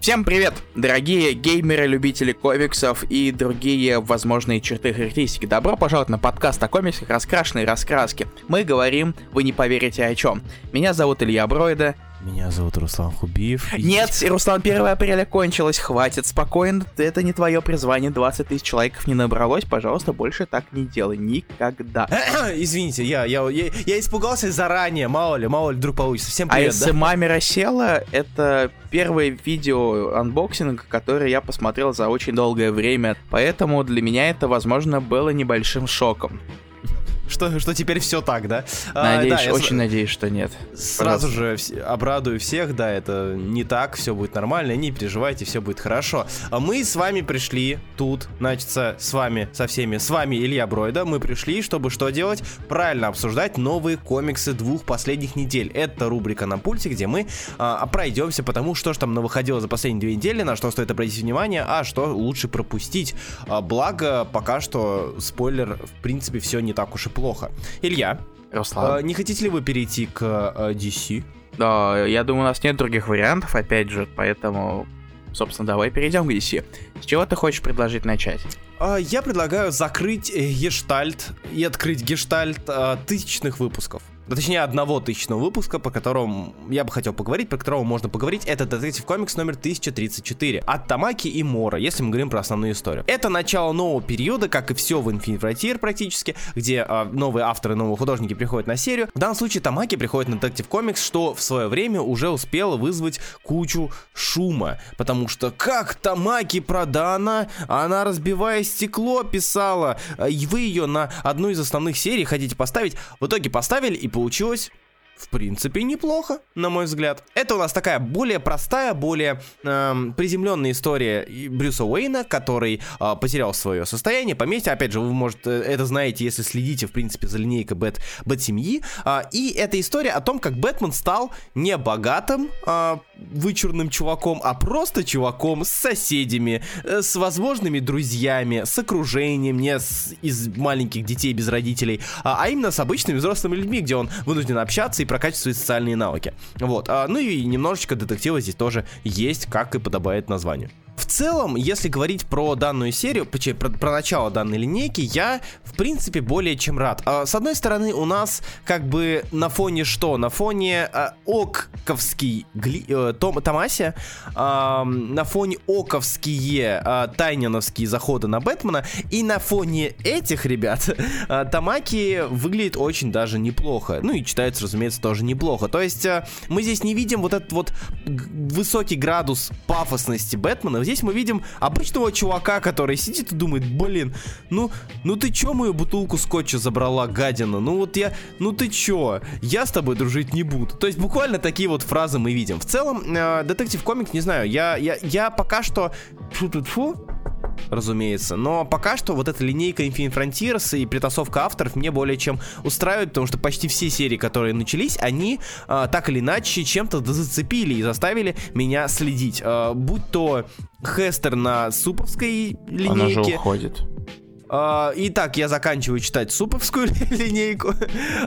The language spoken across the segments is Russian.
Всем привет, дорогие геймеры, любители комиксов и другие возможные черты характеристики. Добро пожаловать на подкаст о комиксах «Раскрашенные раскраски». Мы говорим, вы не поверите о чем. Меня зовут Илья Бройда, меня зовут Руслан Хубиев. Нет, Руслан, 1 апреля кончилось, хватит, спокойно, это не твое призвание, 20 тысяч человек не набралось, пожалуйста, больше так не делай, никогда. Извините, я, я, я, я испугался заранее, мало ли, мало ли вдруг получится. Всем а привет, А да? маме села, это первое видео unboxing, которое я посмотрел за очень долгое время, поэтому для меня это, возможно, было небольшим шоком. Что, что теперь все так, да? Надеюсь, а, да, очень я... надеюсь, что нет. Сразу Пожалуйста. же обрадую всех, да, это не так, все будет нормально, не переживайте, все будет хорошо. А мы с вами пришли тут, значит, с вами, со всеми, с вами Илья Бройда, мы пришли, чтобы что делать? Правильно обсуждать новые комиксы двух последних недель. Это рубрика на пульте, где мы а, пройдемся по тому, что же там выходило за последние две недели, на что стоит обратить внимание, а что лучше пропустить. А, благо, пока что, спойлер, в принципе, все не так уж и плохо плохо. Илья, Руслан. Э, не хотите ли вы перейти к э, DC? Да, я думаю, у нас нет других вариантов, опять же, поэтому, собственно, давай перейдем к DC. С чего ты хочешь предложить начать? Э, я предлагаю закрыть э, гештальт и открыть гештальт тысячных выпусков да, точнее одного тысячного выпуска, по которому я бы хотел поговорить, про которого можно поговорить, это Detective Comics номер 1034 от Тамаки и Мора, если мы говорим про основную историю. Это начало нового периода, как и все в Infinite Frontier практически, где а, новые авторы, новые художники приходят на серию. В данном случае Тамаки приходит на Detective Comics, что в свое время уже успело вызвать кучу шума, потому что как Тамаки продана, она разбивая стекло писала, и вы ее на одну из основных серий хотите поставить, в итоге поставили и получилось в принципе, неплохо, на мой взгляд. Это у нас такая более простая, более эм, приземленная история Брюса Уэйна, который э, потерял свое состояние, поместье. Опять же, вы, может, э, это знаете, если следите, в принципе, за линейкой Bat, Bat семьи. Э, и это история о том, как Бэтмен стал не богатым, э, вычурным чуваком, а просто чуваком с соседями, э, с возможными друзьями, с окружением, не с, из маленьких детей без родителей, а, а именно с обычными взрослыми людьми, где он вынужден общаться и прокачивать свои социальные навыки. Вот. А, ну и немножечко детектива здесь тоже есть, как и подобает названию. В целом, если говорить про данную серию, про, про начало данной линейки, я, в принципе, более чем рад. А, с одной стороны, у нас как бы на фоне что? На фоне а, оковский гли, э, Том, Томаси, а, на фоне оковские а, тайниновские заходы на Бэтмена, и на фоне этих ребят а, Тамаки выглядит очень даже неплохо. Ну и читается, разумеется, тоже неплохо. То есть а, мы здесь не видим вот этот вот высокий градус пафосности Бэтмена, здесь мы видим обычного чувака, который сидит и думает, блин, ну, ну ты чё мою бутылку скотча забрала, гадина? Ну вот я, ну ты чё? Я с тобой дружить не буду. То есть буквально такие вот фразы мы видим. В целом, э, детектив комик, не знаю, я, я, я пока что... Фу-фу-фу, разумеется. Но пока что вот эта линейка Infinite Frontiers и притасовка авторов мне более чем устраивает, потому что почти все серии, которые начались, они э, так или иначе чем-то зацепили и заставили меня следить. Э, будь то Хестер на суповской линейке. Она же уходит. Uh, итак, я заканчиваю читать суповскую линейку.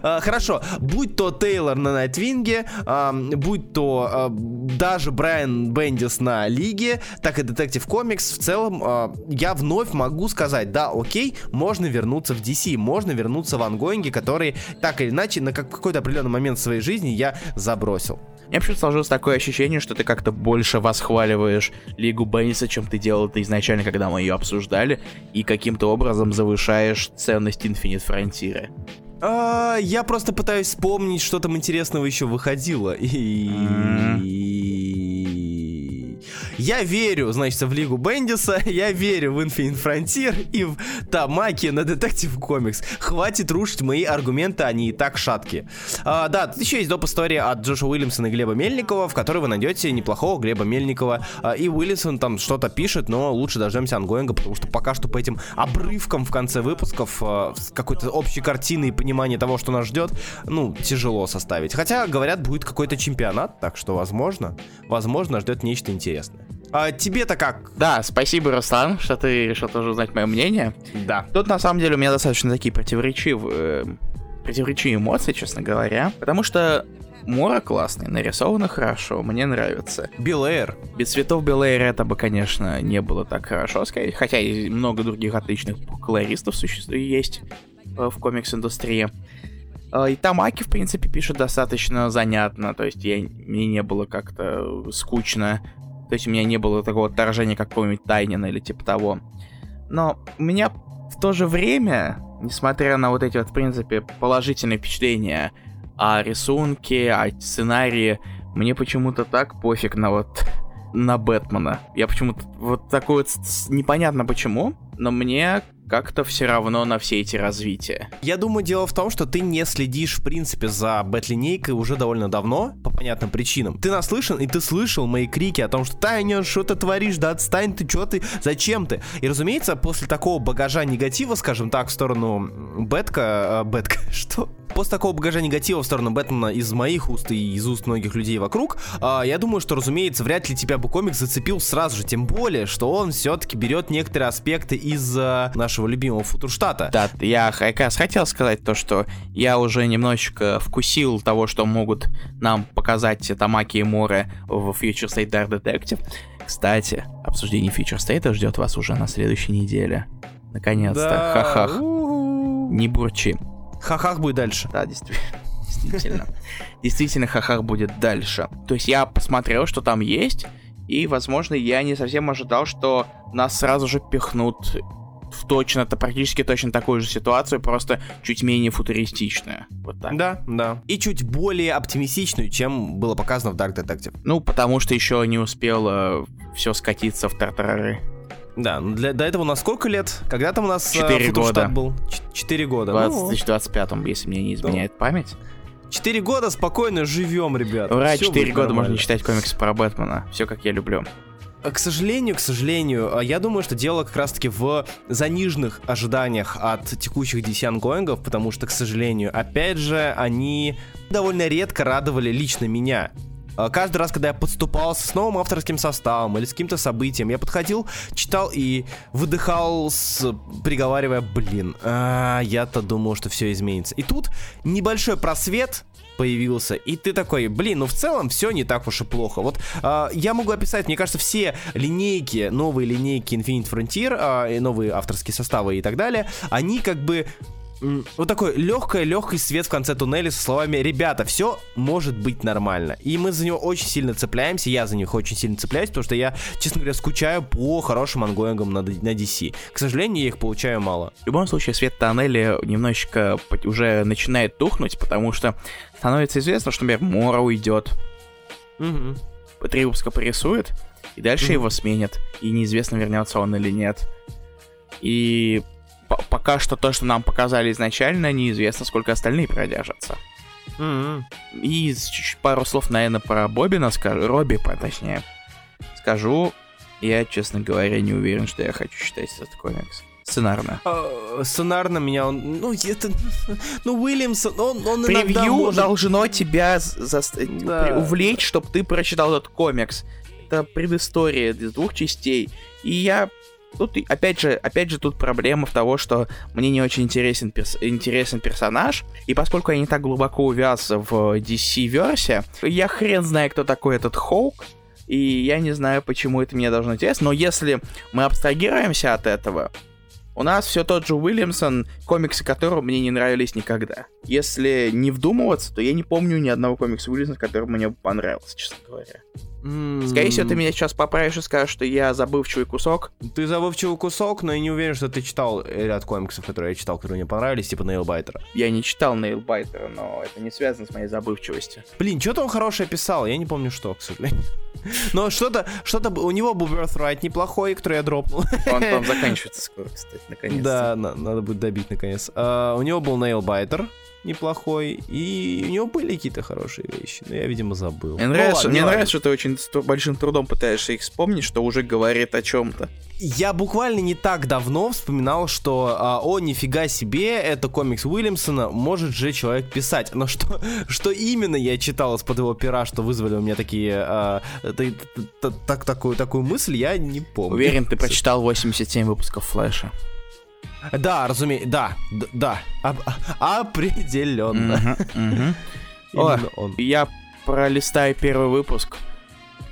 Uh, хорошо, будь то Тейлор на Найтвинге, uh, будь то даже Брайан Бендис на Лиге, так и Детектив Комикс, в целом я вновь могу сказать, да, окей, можно вернуться в DC, можно вернуться в ангоинги, которые так или иначе на какой-то определенный момент в своей жизни я забросил. Мне вообще сложилось такое ощущение, что ты как-то больше восхваливаешь Лигу Бенниса, чем ты делал это изначально, когда мы ее обсуждали, и каким-то образом завышаешь ценность Infinite Frontier. А, я просто пытаюсь вспомнить, что там интересного еще выходило. И... Я верю, значит, в Лигу Бендиса, я верю в Infinite Frontier и в Тамаки на Detective Comics. Хватит рушить мои аргументы, они и так шаткие. А, да, тут еще есть доп. история от Джоша Уильямсона и Глеба Мельникова, в которой вы найдете неплохого Глеба Мельникова. А, и Уильямсон там что-то пишет, но лучше дождемся ангоинга, потому что пока что по этим обрывкам в конце выпусков а, какой-то общей картины и понимания того, что нас ждет, ну, тяжело составить. Хотя, говорят, будет какой-то чемпионат, так что, возможно, возможно, ждет нечто интересное. А тебе-то как? Да, спасибо, Руслан, что ты решил тоже узнать мое мнение. Да. Тут на самом деле у меня достаточно такие противоречивые противоречивые эмоции, честно говоря. Потому что Мора классный, нарисовано хорошо, мне нравится. Белэйр. Без цветов Белэйра это бы, конечно, не было так хорошо, сказать. Хотя и много других отличных колористов существует есть э, в комикс-индустрии. Э, и Тамаки, в принципе, пишет достаточно занятно, то есть я, мне не было как-то скучно, то есть у меня не было такого отторжения, как какого-нибудь Тайнина или типа того. Но у меня в то же время, несмотря на вот эти вот, в принципе, положительные впечатления о рисунке, о сценарии, мне почему-то так пофиг на вот на Бэтмена. Я почему-то вот такой вот непонятно почему, но мне как-то все равно на все эти развития. Я думаю, дело в том, что ты не следишь, в принципе, за бэт-линейкой уже довольно давно, по понятным причинам. Ты наслышан, и ты слышал мои крики о том, что Таня, что ты творишь, да отстань ты, что ты, зачем ты? И, разумеется, после такого багажа негатива, скажем так, в сторону Бэтка, э, Бэтка, что? После такого багажа негатива в сторону Бэтмена из моих уст и из уст многих людей вокруг, э, я думаю, что, разумеется, вряд ли тебя бы комикс зацепил сразу же, тем более, что он все-таки берет некоторые аспекты из э, нашего любимого Футурштата. Да, я как раз хотел сказать то, что я уже немножечко вкусил того, что могут нам показать Тамаки и Море в Future State Dark Detective. Кстати, обсуждение Future State ждет вас уже на следующей неделе. Наконец-то. Да. Ха-хах. Не бурчи. Хахах будет дальше. Да, действительно. Действительно. Действительно, хахах будет дальше. То есть я посмотрел, что там есть, и, возможно, я не совсем ожидал, что нас сразу же пихнут в точно-то, практически точно такую же ситуацию, просто чуть менее футуристичную. Вот так. Да, да. И чуть более оптимистичную, чем было показано в Dark Detective. Ну, потому что еще не успело все скатиться в тартарары. Да, ну для, до этого у нас сколько лет? Когда там у нас э, Четыре года. был? Четыре года. В 2025, если мне не изменяет ну. память. Четыре года спокойно живем, ребят. Ура, четыре года нормально. можно не читать комиксы про Бэтмена. Все как я люблю. А, к сожалению, к сожалению, а, я думаю, что дело как раз-таки в заниженных ожиданиях от текущих DC ангоингов, потому что, к сожалению, опять же, они довольно редко радовали лично меня. А, каждый раз, когда я подступался с новым авторским составом или с каким-то событием, я подходил, читал и выдыхал, с, приговаривая, блин, а, я-то думал, что все изменится. И тут небольшой просвет, появился, и ты такой, блин, ну в целом все не так уж и плохо. Вот э, я могу описать, мне кажется, все линейки, новые линейки Infinite Frontier, э, новые авторские составы и так далее, они как бы вот такой легкий, легкий свет в конце туннеля со словами «Ребята, все может быть нормально». И мы за него очень сильно цепляемся, я за них очень сильно цепляюсь, потому что я, честно говоря, скучаю по хорошим ангоингам на, на DC. К сожалению, я их получаю мало. В любом случае, свет тоннеля немножечко уже начинает тухнуть, потому что становится известно, что, например, Мора уйдет. Угу. Три выпуска порисует, и дальше угу. его сменят, и неизвестно, вернется он или нет. И пока что то, что нам показали изначально, неизвестно, сколько остальные продержатся. Mm-hmm. И чуть-чуть пару слов, наверное, про Бобина скажу, Робби, точнее. Скажу, я, честно говоря, не уверен, что я хочу читать этот комикс. Сценарно. Uh, сценарно меня он... Ну, это... Ну, Уильямсон, он, он Превью может... должно тебя за... да. увлечь, чтобы ты прочитал этот комикс. Это предыстория из двух частей. И я Тут, опять же, опять же, тут проблема в того, что мне не очень интересен, перс интересен персонаж, и поскольку я не так глубоко увяз в DC-версе, я хрен знаю, кто такой этот Хоук, и я не знаю, почему это мне должно интересно, но если мы абстрагируемся от этого, у нас все тот же Уильямсон, комиксы которого мне не нравились никогда. Если не вдумываться, то я не помню ни одного комикса Уильямсона, который мне понравился, честно говоря. Mm. Скорее всего, ты меня сейчас поправишь и скажешь, что я забывчивый кусок. Ты забывчивый кусок, но я не уверен, что ты читал ряд комиксов, которые я читал, которые мне понравились, типа Нейлбайтера. Я не читал Нейлбайтера, но это не связано с моей забывчивостью. Блин, что-то он хорошее писал, я не помню что, к сожалению. Но что-то, что-то у него был Birthright неплохой, который я дропнул. Он там заканчивается скоро, кстати, наконец. Да, надо будет добить наконец. Uh, у него был Nailbiter, неплохой, и у него были какие-то хорошие вещи, но я, видимо, забыл. Мне, ну, нравится, ладно, мне ладно. нравится, что ты очень с большим трудом пытаешься их вспомнить, что уже говорит о чем-то. Я буквально не так давно вспоминал, что а, о, нифига себе, это комикс Уильямсона, может же человек писать. Но что, что именно я читал из-под его пера, что вызвали у меня такие, а, так, такую, такую мысль, я не помню. Уверен, ты прочитал 87 выпусков Флэша. Да, разумеется, да, да, об, определенно. О, я пролистаю первый выпуск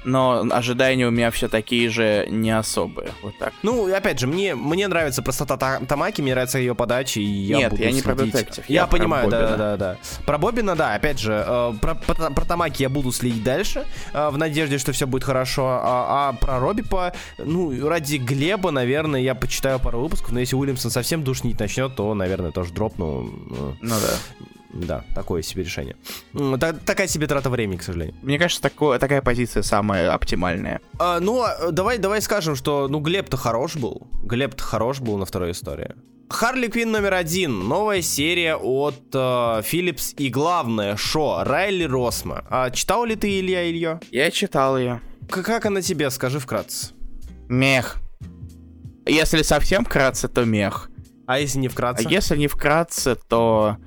но ожидания у меня все такие же не особые. Вот так. Ну, опять же, мне, мне нравится простота Тамаки, мне нравится ее подача, и я Нет, буду я не следить. про детектив. Я, я понимаю, да, да, да. Про Бобина, да, опять же, э, про, про, про Тамаки я буду следить дальше, э, в надежде, что все будет хорошо, а, а про Робипа, ну, ради Глеба, наверное, я почитаю пару выпусков, но если Уильямсон совсем душнить начнет, то, наверное, тоже дропну. Ну, ну да. Да, такое себе решение. Так, такая себе трата времени, к сожалению. Мне кажется, такое, такая позиция самая оптимальная. А, ну, а, давай, давай скажем, что ну Глеб-то хорош был. Глеб-то хорош был на второй истории. Харли Квин номер один. Новая серия от Philips э, и главное шо Райли Росма. А читал ли ты Илья Ильё? Я читал ее. К как она тебе, скажи вкратце. Мех. Если совсем вкратце, то мех. А если не вкратце? А если не вкратце, то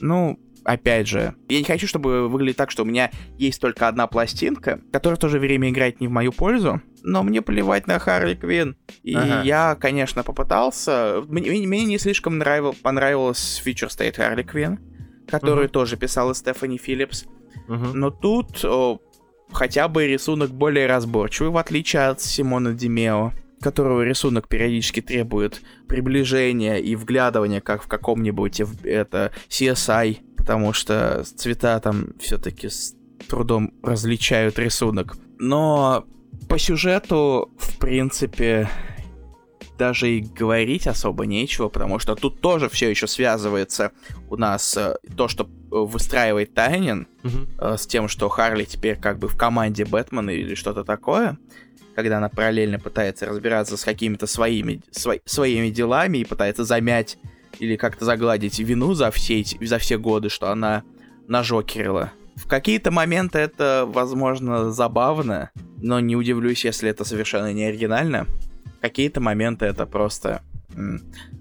ну, опять же, я не хочу, чтобы выглядит так, что у меня есть только одна пластинка, которая в то же время играет не в мою пользу, но мне плевать на Харли Квин. И ага. я, конечно, попытался. Мне, мне не слишком нравил, понравилась Feature State Харли Квин, которую угу. тоже писала Стефани Филлипс. Угу. Но тут о, хотя бы рисунок более разборчивый, в отличие от Симона Димео которого рисунок периодически требует приближения и вглядывания, как в каком-нибудь это CSI, потому что цвета там все-таки с трудом различают рисунок. Но по сюжету, в принципе, даже и говорить особо нечего, потому что тут тоже все еще связывается у нас э, то, что выстраивает Тайнин, угу. э, с тем, что Харли теперь как бы в команде Бэтмена или что-то такое когда она параллельно пытается разбираться с какими-то своими, сво, своими делами и пытается замять или как-то загладить вину за все, эти, за все годы, что она нажокерила. В какие-то моменты это, возможно, забавно, но не удивлюсь, если это совершенно не оригинально. Какие-то моменты это просто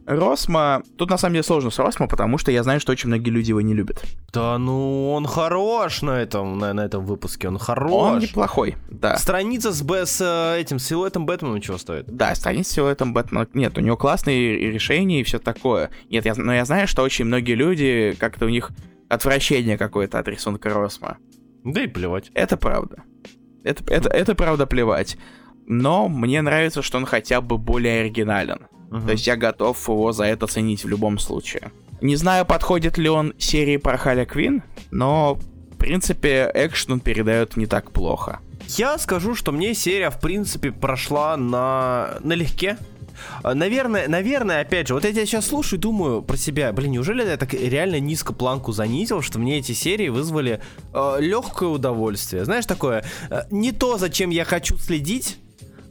Росма... Тут на самом деле сложно с Росма, потому что я знаю, что очень многие люди его не любят. Да ну, он хорош на этом, на, на этом выпуске, он хорош. Он неплохой, да. Страница с, Б, с э, этим силуэтом Бэтмена чего стоит? Да, страница с силуэтом Бэтмена. Нет, у него классные решения и все такое. Нет, я, но я знаю, что очень многие люди, как-то у них отвращение какое-то от рисунка Росма. Да и плевать. Это правда. Это, это, это правда плевать. Но мне нравится, что он хотя бы более оригинален. Угу. То есть я готов его за это ценить в любом случае. Не знаю, подходит ли он серии про Халя Квин, но в принципе экшен он передает не так плохо. Я скажу, что мне серия, в принципе, прошла на налегке. А, наверное, наверное, опять же, вот я тебя сейчас слушаю и думаю про себя, блин, неужели я так реально низко планку занизил, что мне эти серии вызвали э, легкое удовольствие. Знаешь, такое, э, не то, зачем я хочу следить,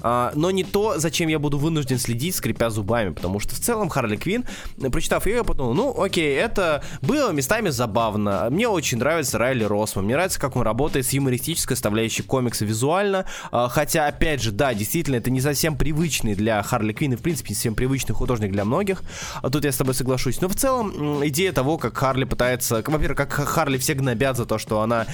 а, но не то, зачем я буду вынужден следить, скрипя зубами, потому что в целом Харли Квин, прочитав ее, я подумал, ну окей, это было местами забавно, мне очень нравится Райли Росман, мне нравится, как он работает с юмористической составляющей комикса визуально, а, хотя, опять же, да, действительно, это не совсем привычный для Харли Квин и, в принципе, не совсем привычный художник для многих, а тут я с тобой соглашусь, но в целом идея того, как Харли пытается, во-первых, как Харли все гнобят за то, что она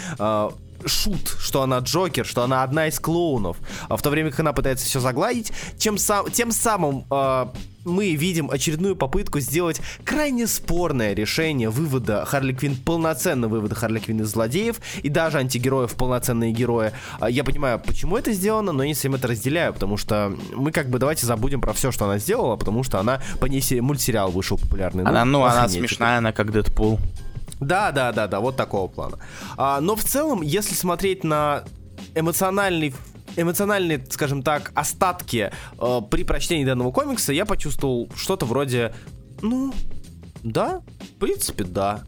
шут, что она Джокер, что она одна из клоунов, а в то время как она пытается все загладить, тем, сам, тем самым э, мы видим очередную попытку сделать крайне спорное решение вывода Харли Квин, полноценного вывода Харли Квин из злодеев и даже антигероев полноценные герои. А я понимаю, почему это сделано, но не всем это разделяю, потому что мы как бы давайте забудем про все, что она сделала, потому что она по ней мультсериал вышел популярный. Она, ну, ну она смешная, она как Дэдпул. Да, да, да, да, вот такого плана. А, но в целом, если смотреть на эмоциональный эмоциональные, скажем так, остатки э, при прочтении данного комикса, я почувствовал что-то вроде, ну, да, в принципе, да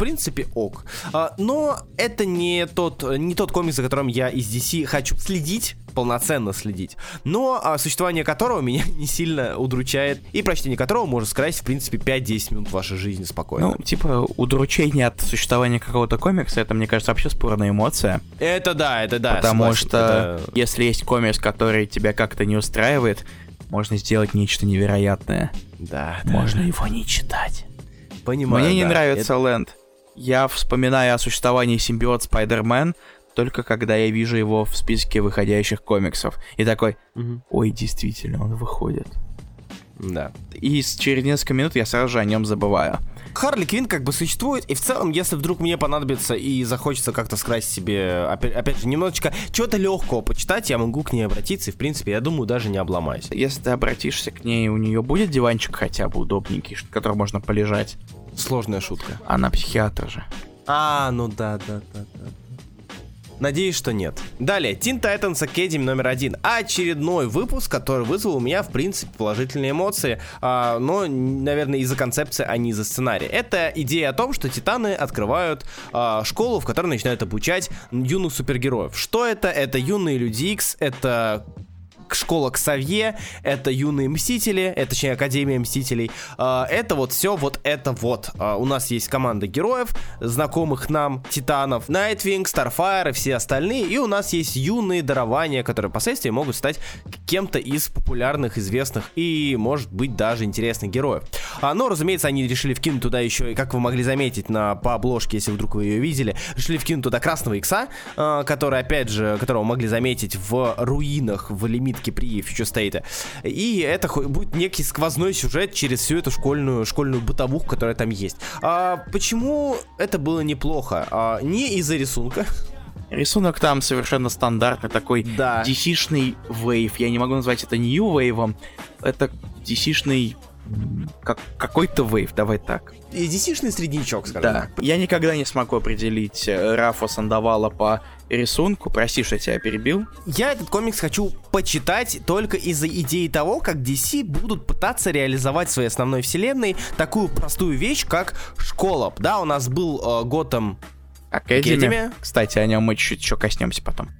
принципе, ок. А, но это не тот, не тот комикс, за которым я из DC хочу следить, полноценно следить, но а, существование которого меня не сильно удручает, и прочтение которого может скрасить, в принципе, 5-10 минут вашей жизни спокойно. Ну, типа, удручение от существования какого-то комикса, это, мне кажется, вообще спорная эмоция. Это да, это да. Потому согласен, что это... если есть комикс, который тебя как-то не устраивает, можно сделать нечто невероятное. Да. Можно да. его не читать. Понимаю. Мне да. не нравится это... Лэнд я вспоминаю о существовании симбиот Спайдермен только когда я вижу его в списке выходящих комиксов. И такой, ой, действительно, он выходит. Да. И через несколько минут я сразу же о нем забываю. Харли Квин как бы существует, и в целом, если вдруг мне понадобится и захочется как-то скрасить себе, опять, опять же, немножечко чего-то легкого почитать, я могу к ней обратиться, и, в принципе, я думаю, даже не обломаюсь. Если ты обратишься к ней, у нее будет диванчик хотя бы удобненький, в котором можно полежать? Сложная шутка. Она психиатр же. А, ну да, да, да, да. Надеюсь, что нет. Далее, Teen Titans Academy номер один. Очередной выпуск, который вызвал у меня, в принципе, положительные эмоции. А, но, наверное, из-за концепции, а не из-за сценария. Это идея о том, что Титаны открывают а, школу, в которой начинают обучать юных супергероев. Что это? Это юные Люди Икс, это школа Ксавье, это юные мстители, это, точнее, Академия мстителей. А, это вот все вот это вот. А, у нас есть команда героев, знакомых нам титанов, Найтвинг, Старфайр и все остальные. И у нас есть юные дарования, которые впоследствии могут стать кем-то из популярных, известных и, может быть, даже интересных героев. А, но, разумеется, они решили вкинуть туда еще, и как вы могли заметить на, по обложке, если вдруг вы ее видели, решили вкинуть туда красного икса, который, опять же, которого могли заметить в руинах, в лимит попытки при State. И это будет некий сквозной сюжет через всю эту школьную, школьную бытовуху, которая там есть. А почему это было неплохо? А, не из-за рисунка, Рисунок там совершенно стандартный, такой да. DC-шный вейв. Я не могу назвать это New Wave, это DC-шный как, какой-то вейв, давай так. И DC-шный среднячок, скажем да. так. Я никогда не смогу определить э, Рафа Сандавала по рисунку. Прости, что я тебя перебил. Я этот комикс хочу почитать только из-за идеи того, как DC будут пытаться реализовать в своей основной вселенной такую простую вещь, как школа. Да, у нас был э, Готэм Академия. Кстати, о нем мы чуть-чуть еще коснемся потом.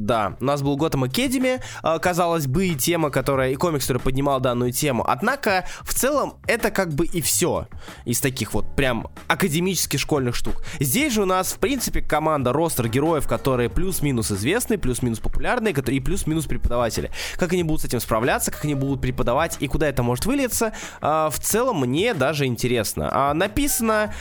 Да, у нас был Готэм Academy, а, казалось бы, и тема, которая, и комикс, который поднимал данную тему. Однако, в целом, это как бы и все из таких вот прям академических школьных штук. Здесь же у нас, в принципе, команда, ростер героев, которые плюс-минус известны, плюс-минус популярные, и плюс-минус преподаватели. Как они будут с этим справляться, как они будут преподавать и куда это может вылиться, а, в целом мне даже интересно. А, написано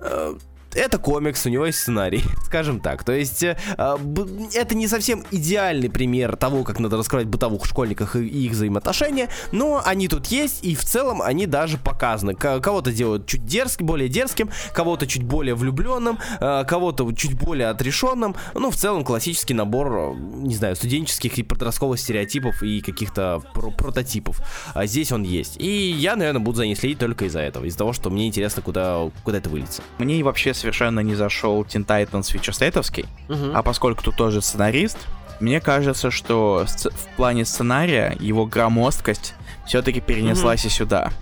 э, это комикс, у него есть сценарий, скажем так. То есть э, это не совсем идеальный пример того, как надо раскрывать бытовых школьниках и их взаимоотношения, но они тут есть, и в целом они даже показаны. Кого-то делают чуть дерзким, более дерзким, кого-то чуть более влюбленным, э, кого-то чуть более отрешенным. Ну, в целом классический набор, не знаю, студенческих и подростковых стереотипов и каких-то про прототипов. А здесь он есть. И я, наверное, буду за ней следить только из-за этого, из-за того, что мне интересно, куда, куда это выльется. Мне вообще совершенно не зашел Teen Titans Фичерстейтовский, угу. а поскольку тут тоже сценарист, мне кажется, что в плане сценария его громоздкость все-таки перенеслась угу. и сюда.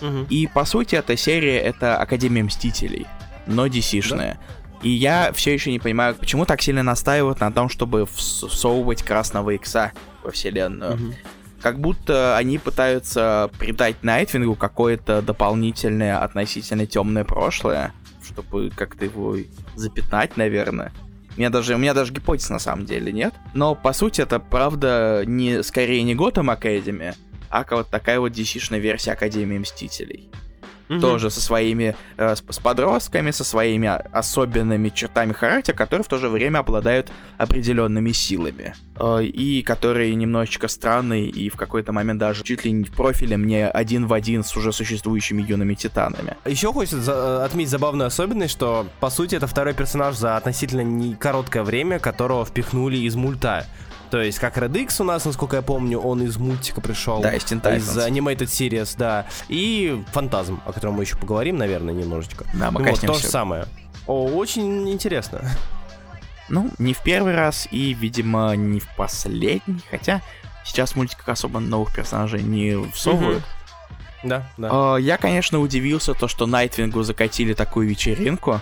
Угу. И по сути эта серия это Академия Мстителей, но DC-шная. Да? И я все еще не понимаю, почему так сильно настаивают на том, чтобы всовывать красного икса во вселенную. Угу. Как будто они пытаются придать Найтвингу какое-то дополнительное относительно темное прошлое чтобы как-то его запятнать, наверное. У меня даже, у меня даже гипотез на самом деле нет. Но по сути это правда не скорее не Готэм Академи, а вот такая вот dc версия Академии Мстителей угу. тоже со своими, э, с, с подростками, со своими особенными чертами характера, которые в то же время обладают определенными силами. Э, и которые немножечко странные и в какой-то момент даже чуть ли не в профиле мне один в один с уже существующими юными титанами. Еще хочется за- э, отметить забавную особенность, что по сути это второй персонаж за относительно не короткое время, которого впихнули из мульта. То есть, как Red X у нас, насколько я помню, он из мультика пришел. Да, из Teen Из Animated Series, да. И Фантазм, о котором мы еще поговорим, наверное, немножечко. Да, мы вот, то же самое. О, очень интересно. Ну, не в первый раз и, видимо, не в последний, хотя сейчас в мультиках особо новых персонажей не всовывают. Да, да. Uh, я, конечно, удивился, то, что Найтвингу закатили такую вечеринку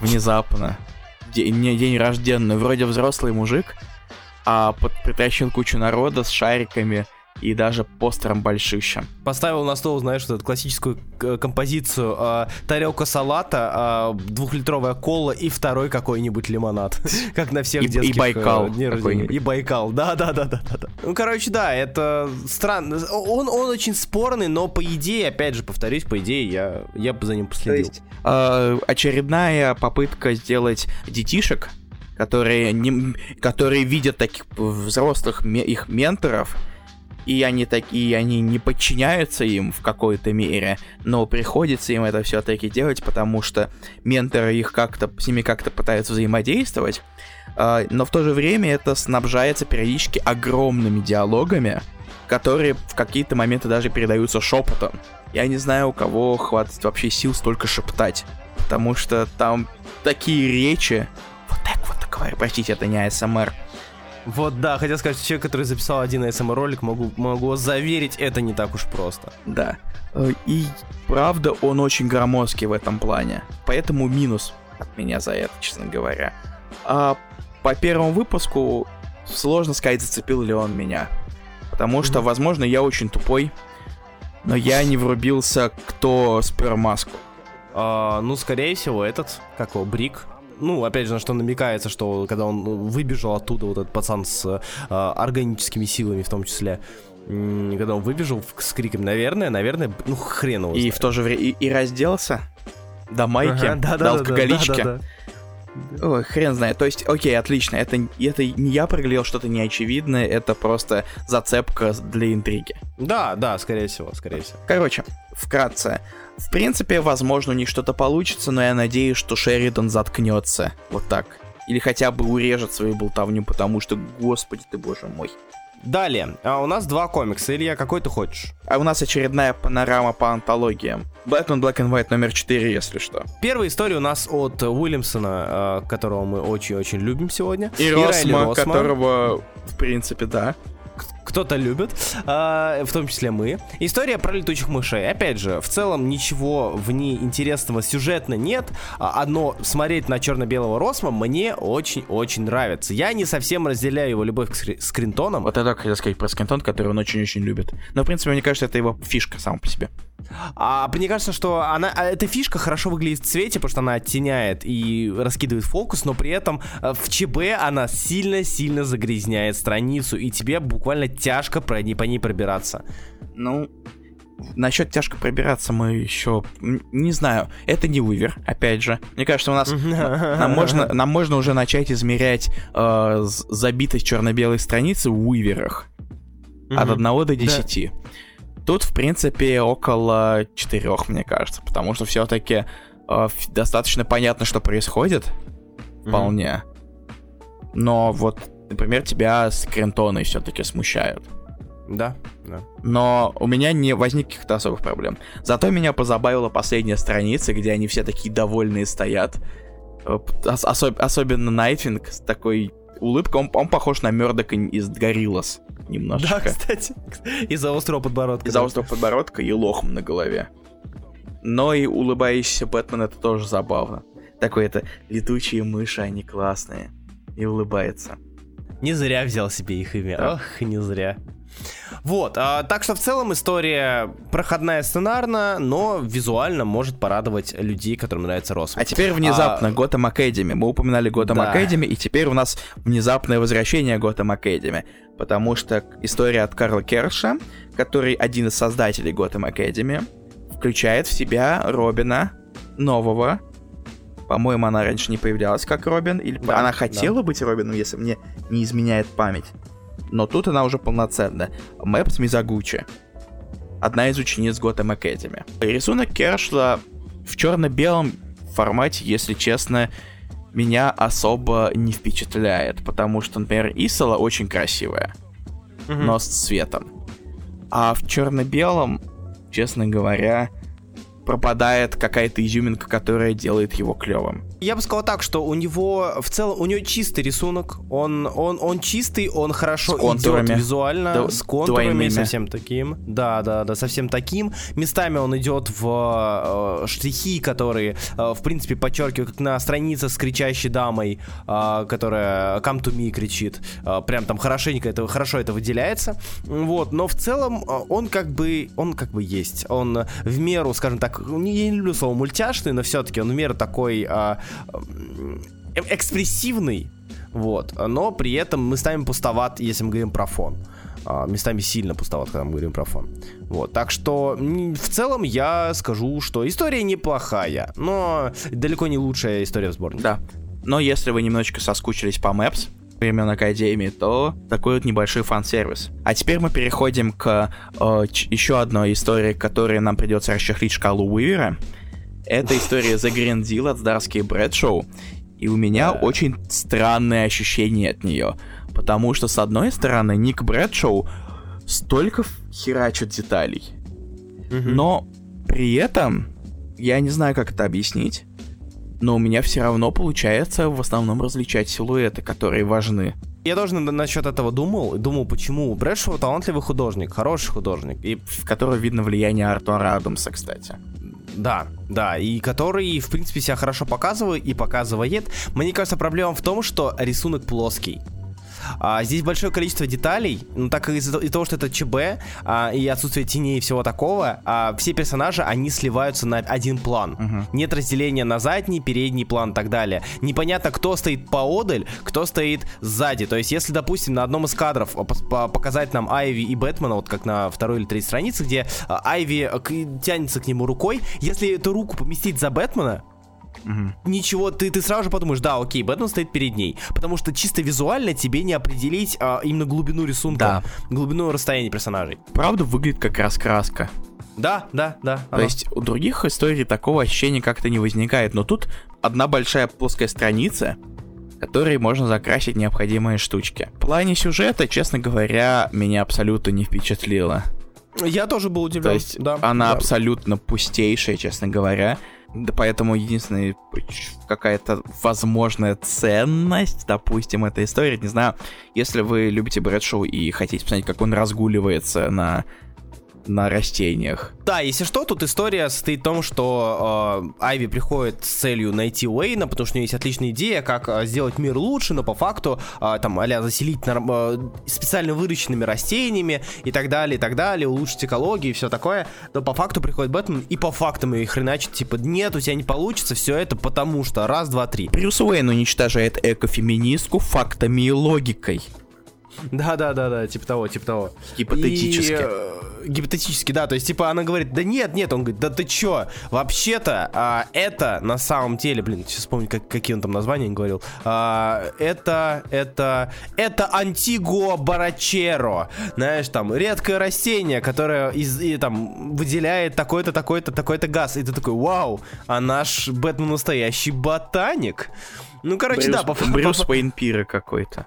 внезапно. День, день рожденный, вроде взрослый мужик, а под, притащил кучу народа с шариками и даже постером большущим. Поставил на стол, знаешь, вот эту классическую композицию э, тарелка салата, э, двухлитровая кола и второй какой-нибудь лимонад, как на всех и, детских и Байкал э, и Байкал, да, да, да, да, да. Ну, короче, да, это странно. Он он очень спорный, но по идее, опять же, повторюсь, по идее я я бы за ним последил. То есть э, очередная попытка сделать детишек которые, не, которые видят таких взрослых их менторов и они такие, они не подчиняются им в какой-то мере, но приходится им это все-таки делать, потому что менторы их как-то, с ними как-то пытаются взаимодействовать, а, но в то же время это снабжается периодически огромными диалогами, которые в какие-то моменты даже передаются шепотом. Я не знаю, у кого хватит вообще сил столько шептать, потому что там такие речи, вот так вот говорю, простите, это не АСМР, вот да, хотел сказать, человек, который записал один ASMR ролик, могу, могу заверить, это не так уж просто. Да. Э, и правда, он очень громоздкий в этом плане. Поэтому минус от меня за это, честно говоря. А по первому выпуску сложно сказать, зацепил ли он меня. Потому что, возможно, я очень тупой, но я не врубился, кто спер маску. А, ну, скорее всего, этот, как его, Брик, ну, опять же, на что намекается, что когда он выбежал оттуда, вот этот пацан с э, органическими силами в том числе, когда он выбежал с криком, наверное, наверное, ну, хрен его И знает. в то же время и, и разделся до майки, ага, да, до да, алкоголички. Да, да, да, да. Ой, хрен знает. То есть, окей, отлично. Это, это не я проглядел что-то неочевидное, это просто зацепка для интриги. Да, да, скорее всего, скорее всего. Короче, вкратце. В принципе, возможно, у них что-то получится, но я надеюсь, что Шеридан заткнется. Вот так. Или хотя бы урежет свою болтовню, потому что, господи ты боже мой. Далее, а у нас два комикса, Илья, какой ты хочешь? А у нас очередная панорама по антологиям. Batman Black and White номер 4, если что. Первая история у нас от Уильямсона, а, которого мы очень-очень любим сегодня. И, и Росма, Росма, которого, в принципе, да кто-то любит, э, в том числе мы. История про летучих мышей. Опять же, в целом ничего в ней интересного сюжетно нет. А одно смотреть на черно-белого Росма мне очень-очень нравится. Я не совсем разделяю его любовь к скри- скринтонам. Вот это хотел сказать про скринтон, который он очень-очень любит. Но, в принципе, мне кажется, это его фишка сама по себе. А мне кажется, что она, а эта фишка хорошо выглядит в цвете, потому что она оттеняет и раскидывает фокус, но при этом э, в ЧБ она сильно-сильно загрязняет страницу, и тебе буквально тяжко по ней, по ней пробираться. Ну, Насчет тяжко пробираться мы еще не знаю. Это не вывер, опять же. Мне кажется, у нас нам можно, нам можно уже начать измерять э, забитость черно-белой страницы в выверах. От 1 до 10. Тут, в принципе, около 4, мне кажется. Потому что все-таки э, достаточно понятно, что происходит. Вполне. Но вот например, тебя скринтоны все-таки смущают. Да, да. Но у меня не возник каких-то особых проблем. Зато меня позабавила последняя страница, где они все такие довольные стоят. Э, ос- особ- особенно Найтвинг с такой улыбкой. Он, он похож на Мёрдока из Гориллас немножко. Да, кстати. Из-за острого подбородка. Из-за острого подбородка и лохом на голове. Но и улыбающийся Бэтмен это тоже забавно. Такой это летучие мыши, они классные. И улыбается. Не зря взял себе их имя. Да. Ох, не зря. Вот, а, так что в целом история проходная сценарно, но визуально может порадовать людей, которым нравится Росман. А теперь внезапно а... Готэм Академи. Мы упоминали Готэм да. Академи, и теперь у нас внезапное возвращение Готэм Академи. Потому что история от Карла Керша, который один из создателей Готэм Академи, включает в себя Робина нового, по-моему, она раньше не появлялась как Робин, или да, она хотела да. быть Робином, если мне не изменяет память. Но тут она уже полноценная. Мэпс Мизагучи. Одна из учениц Готэм Академи. Рисунок Кершла в черно-белом формате, если честно, меня особо не впечатляет, потому что, например, Исала очень красивая, угу. но с цветом. А в черно-белом, честно говоря, пропадает какая-то изюминка, которая делает его клевым. Я бы сказал так, что у него в целом, у него чистый рисунок, он, он, он чистый, он хорошо с идет визуально, Д- с контурами двойными. совсем таким. Да, да, да, совсем таким. Местами он идет в э, штрихи, которые, э, в принципе, подчеркивают, как на странице с кричащей дамой, э, которая come to me кричит. Э, прям там хорошенько это, хорошо это выделяется. Вот, но в целом э, он как бы, он как бы есть. Он в меру, скажем так, я не люблю слово мультяшный, но все-таки он в меру такой... Э, экспрессивный, вот, но при этом мы ставим пустоват, если мы говорим про фон. А, местами сильно пустоват, когда мы говорим про фон. Вот, так что в целом я скажу, что история неплохая, но далеко не лучшая история в сборнике. Да. Но если вы немножечко соскучились по Maps, времен Академии, то такой вот небольшой фан-сервис. А теперь мы переходим к э, еще одной истории, которой нам придется расчехлить шкалу Уивера. Это история The Green Deal от Здарски Брэдшоу. И у меня да. очень странные ощущения от нее. Потому что, с одной стороны, Ник Брэдшоу столько херачит деталей. Угу. Но при этом, я не знаю, как это объяснить, но у меня все равно получается в основном различать силуэты, которые важны. Я тоже насчет этого думал, думал, почему. Брэдшоу талантливый художник, хороший художник. И в которого видно влияние Артура Адамса, кстати. Да, да, и который, в принципе, себя хорошо показывает и показывает. Мне кажется, проблема в том, что рисунок плоский. А, здесь большое количество деталей, ну так как из-за того, что это ЧБ а, и отсутствие теней и всего такого, а, все персонажи, они сливаются на один план. Угу. Нет разделения на задний, передний план и так далее. Непонятно, кто стоит поодаль, кто стоит сзади. То есть, если, допустим, на одном из кадров показать нам Айви и Бэтмена, вот как на второй или третьей странице, где а, Айви тянется к нему рукой, если эту руку поместить за Бэтмена, Угу. Ничего, ты, ты сразу же подумаешь, да, окей, Бэтмен стоит перед ней. Потому что чисто визуально тебе не определить а, именно глубину рисунка, да. глубину расстояния персонажей. Правда, выглядит как раскраска. Да, да, да. То оно. есть у других историй такого ощущения как-то не возникает, но тут одна большая плоская страница, которой можно закрасить необходимые штучки. В плане сюжета, честно говоря, меня абсолютно не впечатлило. Я тоже был удивлен. То есть да, она да. абсолютно пустейшая, честно говоря. Да поэтому единственная какая-то возможная ценность, допустим, этой истории, не знаю, если вы любите Брэдшоу и хотите посмотреть, как он разгуливается на на растениях. Да, если что, тут история состоит в том, что э, Айви приходит с целью найти Уэйна, потому что у нее есть отличная идея, как э, сделать мир лучше, но по факту э, там а заселить нар- э, специально выращенными растениями и так далее, и так далее, улучшить экологию и все такое. Но по факту приходит Бэтмен и по фактам ее хреначит, типа, нет, у тебя не получится, все это потому что раз, два, три. Брюс Уэйн уничтожает экофеминистку фактами и логикой. Да, да, да, да, типа того, типа того. Гипотетически. И, э, гипотетически, да. То есть, типа, она говорит, да нет, нет, он говорит, да ты чё? Вообще-то, а, это на самом деле, блин, сейчас вспомню, как, какие он там названия говорил. А, это, это, это Антигуа Барачеро. Знаешь, там, редкое растение, которое из, и, там, выделяет такой-то, такой-то, такой-то газ. И ты такой, вау, а наш Бэтмен настоящий ботаник. Ну, короче, Брюс, да, по Брюс Уэйн Пира какой-то.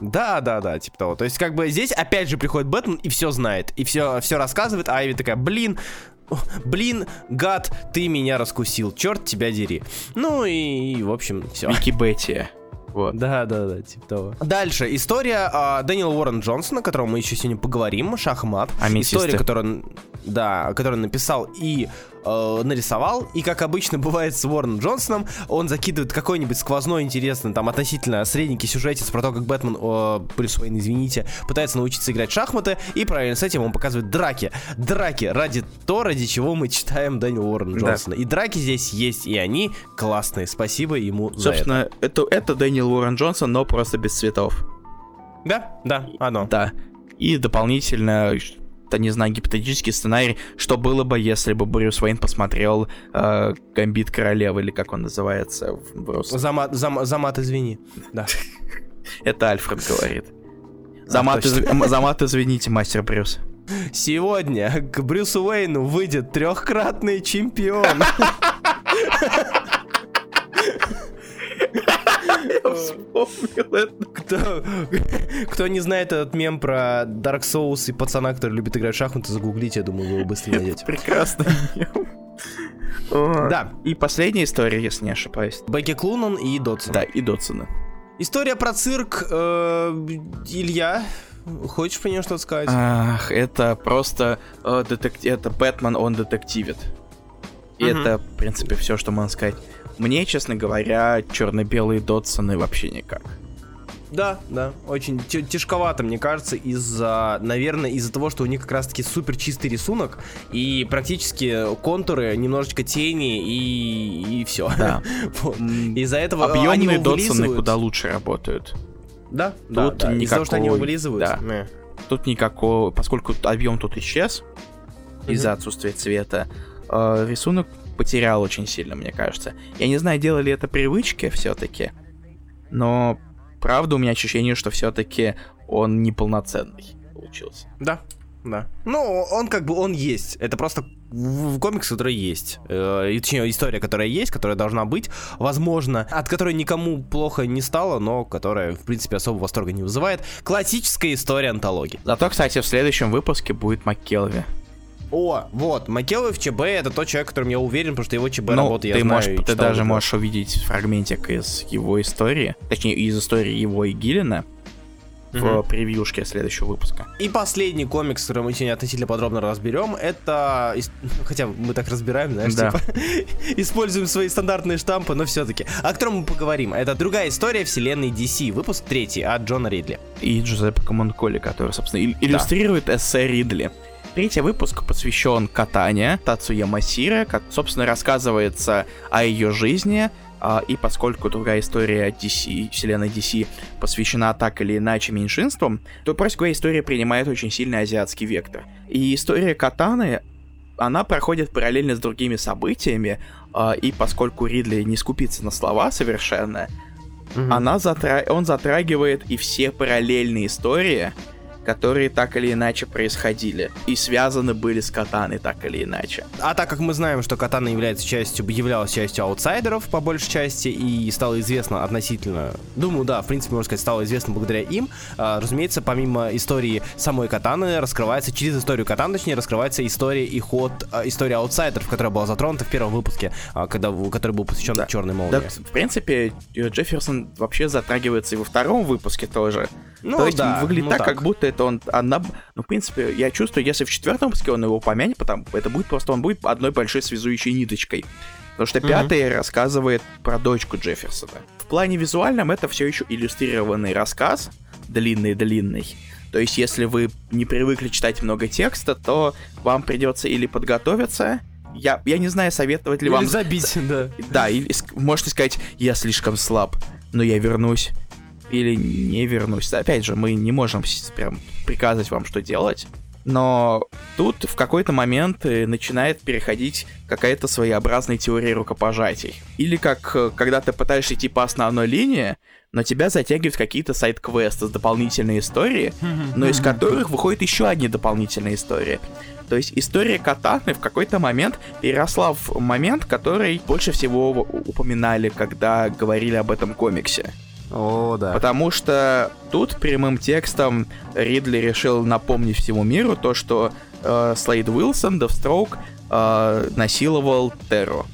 Да, да, да, типа того. То есть, как бы здесь опять же приходит Бэтмен и все знает. И все, все рассказывает, а Айви такая, блин, блин, гад, ты меня раскусил, черт тебя дери. Ну и, и в общем, все. Вики Бетти. Вот. Да, да, да, типа того. Дальше. История э, Дэниела Уоррен Джонсона, о котором мы еще сегодня поговорим. Шахмат. Аметисты. История, которую, да, которую он написал и э, нарисовал. И как обычно бывает с Уорреном Джонсоном, он закидывает какой-нибудь сквозной интересный, там, относительно средненький сюжетец про то, как Бэтмен, э, Брюс Уэйн, извините, пытается научиться играть в шахматы. И параллельно с этим он показывает драки. Драки ради то, ради чего мы читаем Дэниела Уоррена Джонсона. Да. И драки здесь есть, и они классные. Спасибо ему Собственно, за это. Это, это Дэниел Уоррен Джонсон, но просто без цветов. Да, да, оно. Да. И дополнительно не знаю, гипотетический сценарий, что было бы, если бы Брюс Уэйн посмотрел э, «Гамбит королевы», или как он называется в русском. Замат, зам, замат извини, да. Это Альфред говорит. Замат, из... Замат, извините, мастер Брюс. Сегодня к Брюсу Уэйну выйдет трехкратный чемпион. вспомнил это. Кто, кто не знает этот мем про Dark Souls и пацана, который любит играть в шахматы, загуглите, я думаю, вы его быстро найдете. Прекрасный мем. Да. И последняя история, если не ошибаюсь. Бекки Клунан и Дотсон. Да, и Дотсона. История про цирк э, Илья. Хочешь про нее что-то сказать? Ах, это просто э, детектив, это Бэтмен, он детективит. И угу. это, в принципе, все, что можно сказать. Мне, честно говоря, черно-белые Дотсоны вообще никак. Да, да, очень тяжковато, мне кажется, из-за, наверное, из-за того, что у них как раз-таки супер чистый рисунок и практически контуры, немножечко тени и, и все. Да. вот. Из-за этого объемные Дотсоны куда лучше работают. Да, тут да, да. Никакого... Из-за того, что они вылизывают. Да. Тут никакого, поскольку объем тут исчез из-за отсутствия цвета, э, рисунок потерял очень сильно, мне кажется. Я не знаю, делали это привычки все-таки, но правда, у меня ощущение, что все-таки он неполноценный получился. Да, да. Ну, он как бы, он есть. Это просто в комикс, который есть. Э, точнее, история, которая есть, которая должна быть, возможно, от которой никому плохо не стало, но которая, в принципе, особо восторга не вызывает. Классическая история антологии. Зато, кстати, в следующем выпуске будет МакКелви. О, вот, Макелов в ЧБ это тот человек, которым я уверен, потому что его ЧБ ну, работы я ты знаю. Можешь, ты даже можешь увидеть фрагментик из его истории, точнее, из истории его и Гиллина, в превьюшке следующего выпуска. И последний комикс, который мы сегодня относительно подробно разберем, это... Хотя мы так разбираем, знаешь, да. типа... Используем свои стандартные штампы, но все-таки. О котором мы поговорим. Это другая история вселенной DC, выпуск третий от Джона Ридли. И Джузеппе Комонколи, который, собственно, иллюстрирует да. эссе Ридли. Третий выпуск посвящен Катане, Тацуя Масире, как, собственно, рассказывается о ее жизни, а, и поскольку другая история DC, вселенной DC посвящена так или иначе меньшинствам, то, говоря, история принимает очень сильный азиатский вектор. И история Катаны, она проходит параллельно с другими событиями, а, и поскольку Ридли не скупится на слова совершенно, mm-hmm. она затра... он затрагивает и все параллельные истории, которые так или иначе происходили и связаны были с Катаной так или иначе. А так как мы знаем, что Катана является частью, являлась частью аутсайдеров по большей части и стало известно относительно, думаю, да, в принципе, можно сказать, стало известно благодаря им, а, разумеется, помимо истории самой Катаны, раскрывается, через историю Катаны, точнее, раскрывается история и ход, а, история аутсайдеров, которая была затронута в первом выпуске, а, когда, который был посвящен да. черной молнии. Да, в принципе, Джефферсон вообще затрагивается и во втором выпуске тоже. Ну, То есть да, выглядит ну так, так, как будто это он одна... Ну, в принципе, я чувствую, если в четвертом выпуске он его упомянет, потому это будет просто он будет одной большой связующей ниточкой. Потому что пятый mm-hmm. рассказывает про дочку Джефферсона. В плане визуальном это все еще иллюстрированный рассказ, длинный-длинный. То есть, если вы не привыкли читать много текста, то вам придется или подготовиться, я, я не знаю, советовать ли или вам... забить, да. Да, или можете сказать, я слишком слаб, но я вернусь или не вернусь. Опять же, мы не можем прям приказывать вам, что делать. Но тут в какой-то момент э, начинает переходить какая-то своеобразная теория рукопожатий. Или как э, когда ты пытаешься идти по основной линии, но тебя затягивают какие-то сайт-квесты с дополнительной историей, но из которых выходит еще одни дополнительные истории. То есть история Катаны в какой-то момент переросла в момент, который больше всего упоминали, когда говорили об этом комиксе. О, да. Потому что тут прямым текстом Ридли решил напомнить всему миру то, что э, Слейд Уилсон, Девстроук, э, насиловал Терру.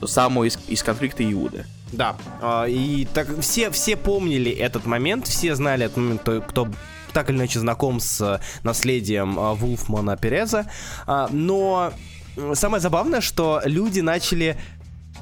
Ту самую из, из конфликта Иуды. Да, э, и так все, все помнили этот момент, все знали этот момент, кто, кто так или иначе знаком с наследием э, Вулфмана Переза, э, но самое забавное, что люди начали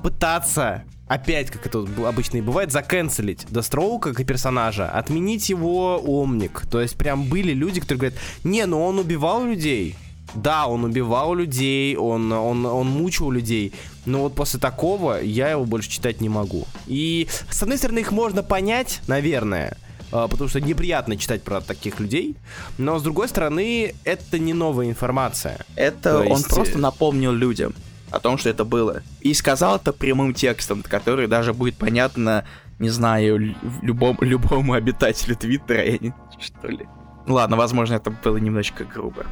пытаться опять, как это обычно и бывает, заканцелить Дестроука как персонажа, отменить его омник. То есть прям были люди, которые говорят, не, ну он убивал людей. Да, он убивал людей, он, он, он мучил людей, но вот после такого я его больше читать не могу. И, с одной стороны, их можно понять, наверное, а, потому что неприятно читать про таких людей, но с другой стороны, это не новая информация. Это есть... он просто напомнил людям о том, что это было. И сказал это прямым текстом, который даже будет понятно, не знаю, любому, любому обитателю Твиттера, что ли. Ладно, возможно, это было немножечко грубо.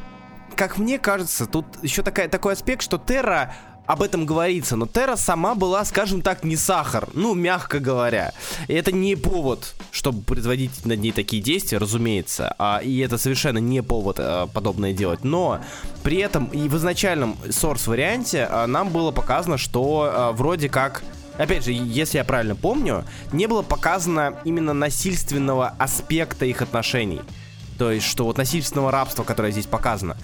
Как мне кажется, тут еще такая, такой аспект, что Терра об этом говорится, но Терра сама была, скажем так, не сахар, ну, мягко говоря. И это не повод, чтобы производить над ней такие действия, разумеется, а, и это совершенно не повод а, подобное делать, но при этом и в изначальном source варианте а, нам было показано, что а, вроде как опять же, если я правильно помню, не было показано именно насильственного аспекта их отношений. То есть, что вот насильственного рабства, которое здесь показано.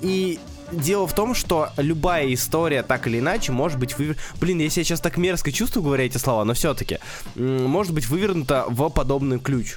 И дело в том, что любая история так или иначе может быть вывер... Блин, я себя сейчас так мерзко чувствую, говоря эти слова, но все-таки может быть вывернута в подобный ключ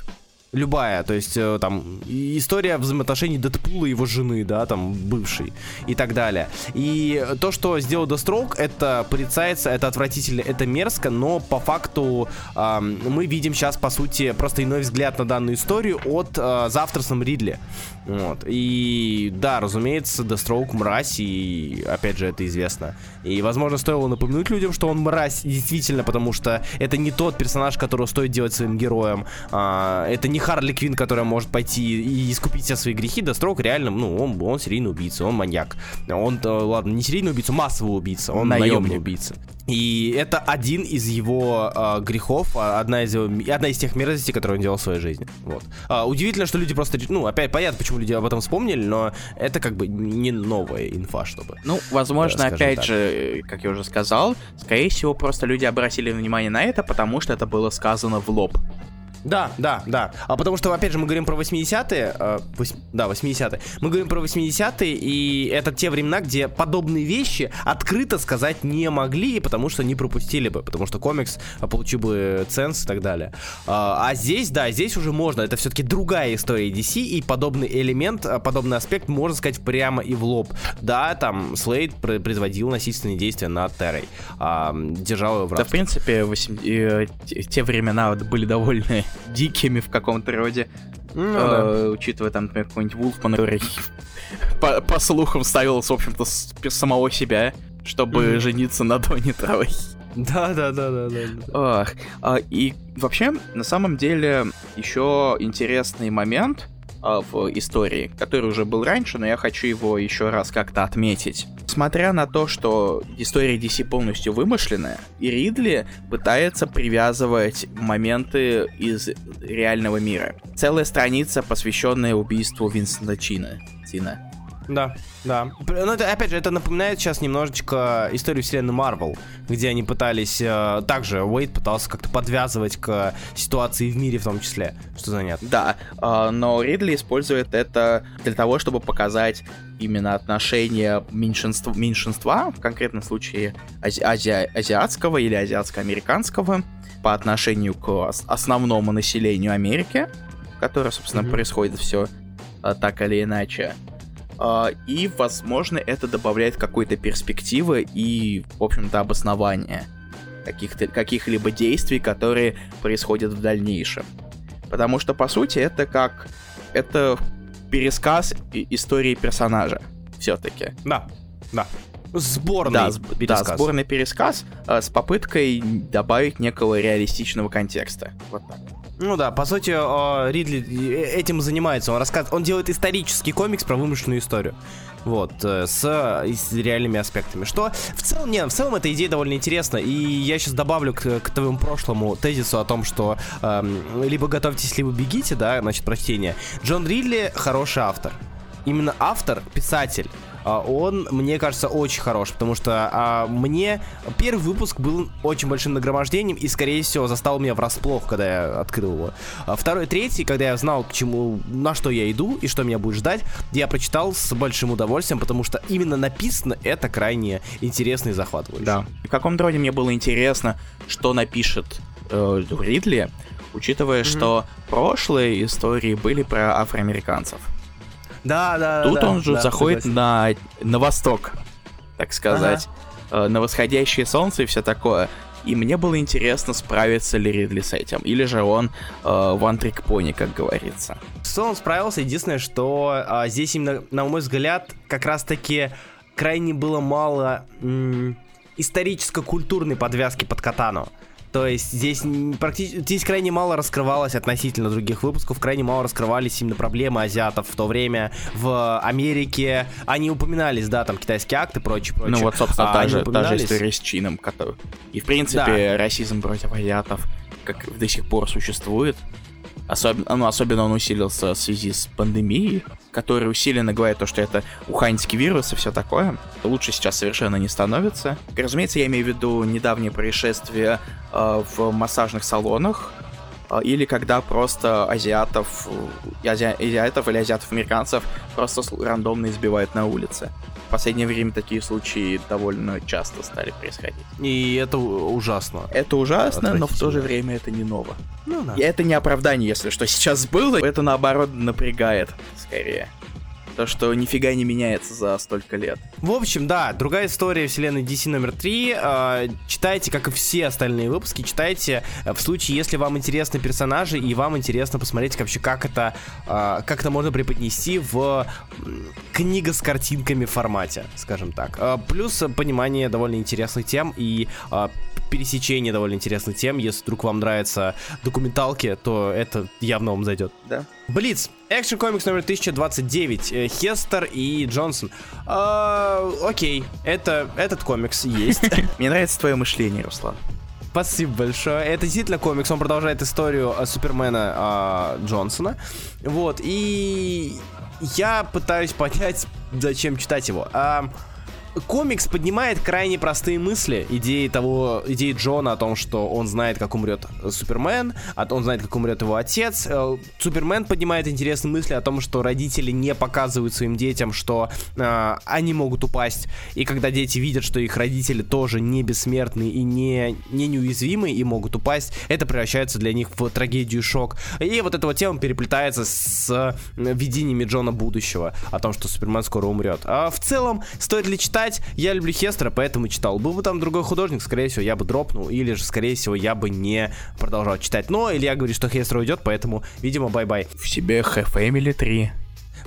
любая, то есть э, там история взаимоотношений Дэдпула и его жены, да, там бывшей и так далее. И то, что сделал Deathstroke, это порицается, это отвратительно, это мерзко, но по факту э, мы видим сейчас, по сути, просто иной взгляд на данную историю от э, завтрашнем Ридли. Вот. И да, разумеется, Deathstroke мразь, и опять же это известно. И, возможно, стоило напомянуть людям, что он мразь, действительно, потому что это не тот персонаж, которого стоит делать своим героем. А, это не Харли Квин, которая может пойти и искупить все свои грехи. Deathstroke реально, ну, он, он серийный убийца, он маньяк. Он, ладно, не серийный убийца, массовый убийца, он наемный, наемный убийца. И это один из его э, грехов, а, одна из, его, одна из тех мерзостей, которые он делал в своей жизни. Вот. А, удивительно, что люди просто, ну, опять понятно, почему люди об этом вспомнили, но это как бы не новая инфа, чтобы. Ну, возможно, да, опять так. же, как я уже сказал, скорее всего, просто люди обратили внимание на это, потому что это было сказано в лоб. Да, да, да. А потому что, опять же, мы говорим про 80-е. Э, 8, да, 80-е. Мы говорим про 80-е, и это те времена, где подобные вещи открыто сказать не могли, потому что не пропустили бы, потому что комикс получил бы ценс и так далее. А, а здесь, да, здесь уже можно. Это все-таки другая история DC, и подобный элемент, э, подобный аспект можно сказать прямо и в лоб. Да, там Слейд производил насильственные действия над Террой, а, держал его в рабстве. Да, в принципе, 8... э, те времена были довольно дикими в каком-то роде. Ну, э, да. Учитывая там, например, какой-нибудь Вулфман, который по, по слухам ставил, в общем-то, самого себя, чтобы mm-hmm. жениться на Доне Травой. Да, да, да, да, да. Ах, а, и вообще, на самом деле, еще интересный момент в истории, который уже был раньше, но я хочу его еще раз как-то отметить. Несмотря на то, что история DC полностью вымышленная, и Ридли пытается привязывать моменты из реального мира. Целая страница, посвященная убийству Винсента Чина. Тина. Да, да. Но это, опять же, это напоминает сейчас немножечко историю вселенной Марвел, где они пытались, э, также Уэйд пытался как-то подвязывать к ситуации в мире в том числе, что занятно. Да, э, но Ридли использует это для того, чтобы показать именно отношение меньшинства, меньшинства в конкретном случае ази, ази, азиатского или азиатско-американского, по отношению к основному населению Америки, которое, собственно, mm-hmm. происходит все э, так или иначе. Uh, и, возможно, это добавляет какой-то перспективы и, в общем-то, обоснования каких-то, каких-либо действий, которые происходят в дальнейшем. Потому что, по сути, это как... Это пересказ истории персонажа, все-таки. Да, да. Сборный да, пересказ. Да, сборный пересказ э, с попыткой добавить некого реалистичного контекста. Вот так. Ну да, по сути, Ридли э, этим занимается. Он рассказывает, он делает исторический комикс про вымышленную историю. Вот, э, с, с реальными аспектами. Что в целом, не, в целом эта идея довольно интересна. И я сейчас добавлю к, к твоему прошлому тезису о том, что эм, либо готовьтесь, либо бегите, да, значит, прочтение. Джон Ридли хороший автор. Именно автор, писатель он, мне кажется, очень хорош, потому что а, мне первый выпуск был очень большим нагромождением и, скорее всего, застал меня врасплох, когда я открыл его. А второй, третий, когда я знал, к чему, на что я иду и что меня будет ждать, я прочитал с большим удовольствием, потому что именно написано это крайне интересно и захватывающе. Да. В каком-то роде мне было интересно, что напишет э, Ридли, учитывая, mm-hmm. что прошлые истории были про афроамериканцев. Да, да, Тут да, он же да, заходит на, на восток, так сказать, ага. э, на восходящее солнце и все такое. И мне было интересно, справится ли Ридли с этим. Или же он э, one trick pony, как говорится. Что он справился. Единственное, что э, здесь именно, на мой взгляд, как раз-таки крайне было мало историческо-культурной подвязки под катану. То есть здесь практически здесь крайне мало раскрывалось относительно других выпусков, крайне мало раскрывались именно проблемы азиатов в то время в Америке. Они упоминались, да, там китайские акты и прочее, прочее. Ну вот, собственно, а, та, же, та же история с Чином, который... И, в принципе, да. расизм против азиатов как до сих пор существует. Особенно, ну, особенно он усилился в связи с пандемией, которая усиленно говорит то, что это уханьский вирус и все такое. Лучше сейчас совершенно не становится. Разумеется, я имею в виду недавнее происшествие э, в массажных салонах, а, или когда просто азиатов, ази, азиатов или азиатов-американцев просто рандомно избивают на улице. В последнее время такие случаи довольно часто стали происходить. И это ужасно. Это ужасно, но в то же время это не ново. Ну, да. И это не оправдание, если что сейчас было, это наоборот напрягает скорее. То, что нифига не меняется за столько лет. В общем, да, другая история вселенной DC номер 3. Э, читайте, как и все остальные выпуски, читайте э, в случае, если вам интересны персонажи и вам интересно посмотреть вообще, как это, э, как это можно преподнести в книга с картинками формате, скажем так. Э, плюс понимание довольно интересных тем и э, пересечение довольно интересных тем. Если вдруг вам нравятся документалки, то это явно вам зайдет. Да. Блиц. Экшн комикс номер 1029. Э, Хестер и Джонсон. А, окей, это, этот комикс есть. Мне нравится твое мышление, Руслан. Спасибо большое. Это действительно комикс, он продолжает историю э, Супермена а, Джонсона. Вот, и я пытаюсь понять, зачем читать его. А, комикс поднимает крайне простые мысли, идеи того, идеи Джона о том, что он знает, как умрет Супермен, он знает, как умрет его отец. Э, Супермен поднимает интересные мысли о том, что родители не показывают своим детям, что э, они могут упасть, и когда дети видят, что их родители тоже не бессмертны и не, не неуязвимы и могут упасть, это превращается для них в трагедию, шок. И вот эта вот тема переплетается с э, видениями Джона будущего о том, что Супермен скоро умрет. А в целом, стоит ли читать читать. Я люблю Хестера, поэтому читал. Был бы там другой художник, скорее всего, я бы дропнул, или же, скорее всего, я бы не продолжал читать. Но Илья говорит, что Хестер уйдет, поэтому, видимо, bye-bye. В себе Family 3.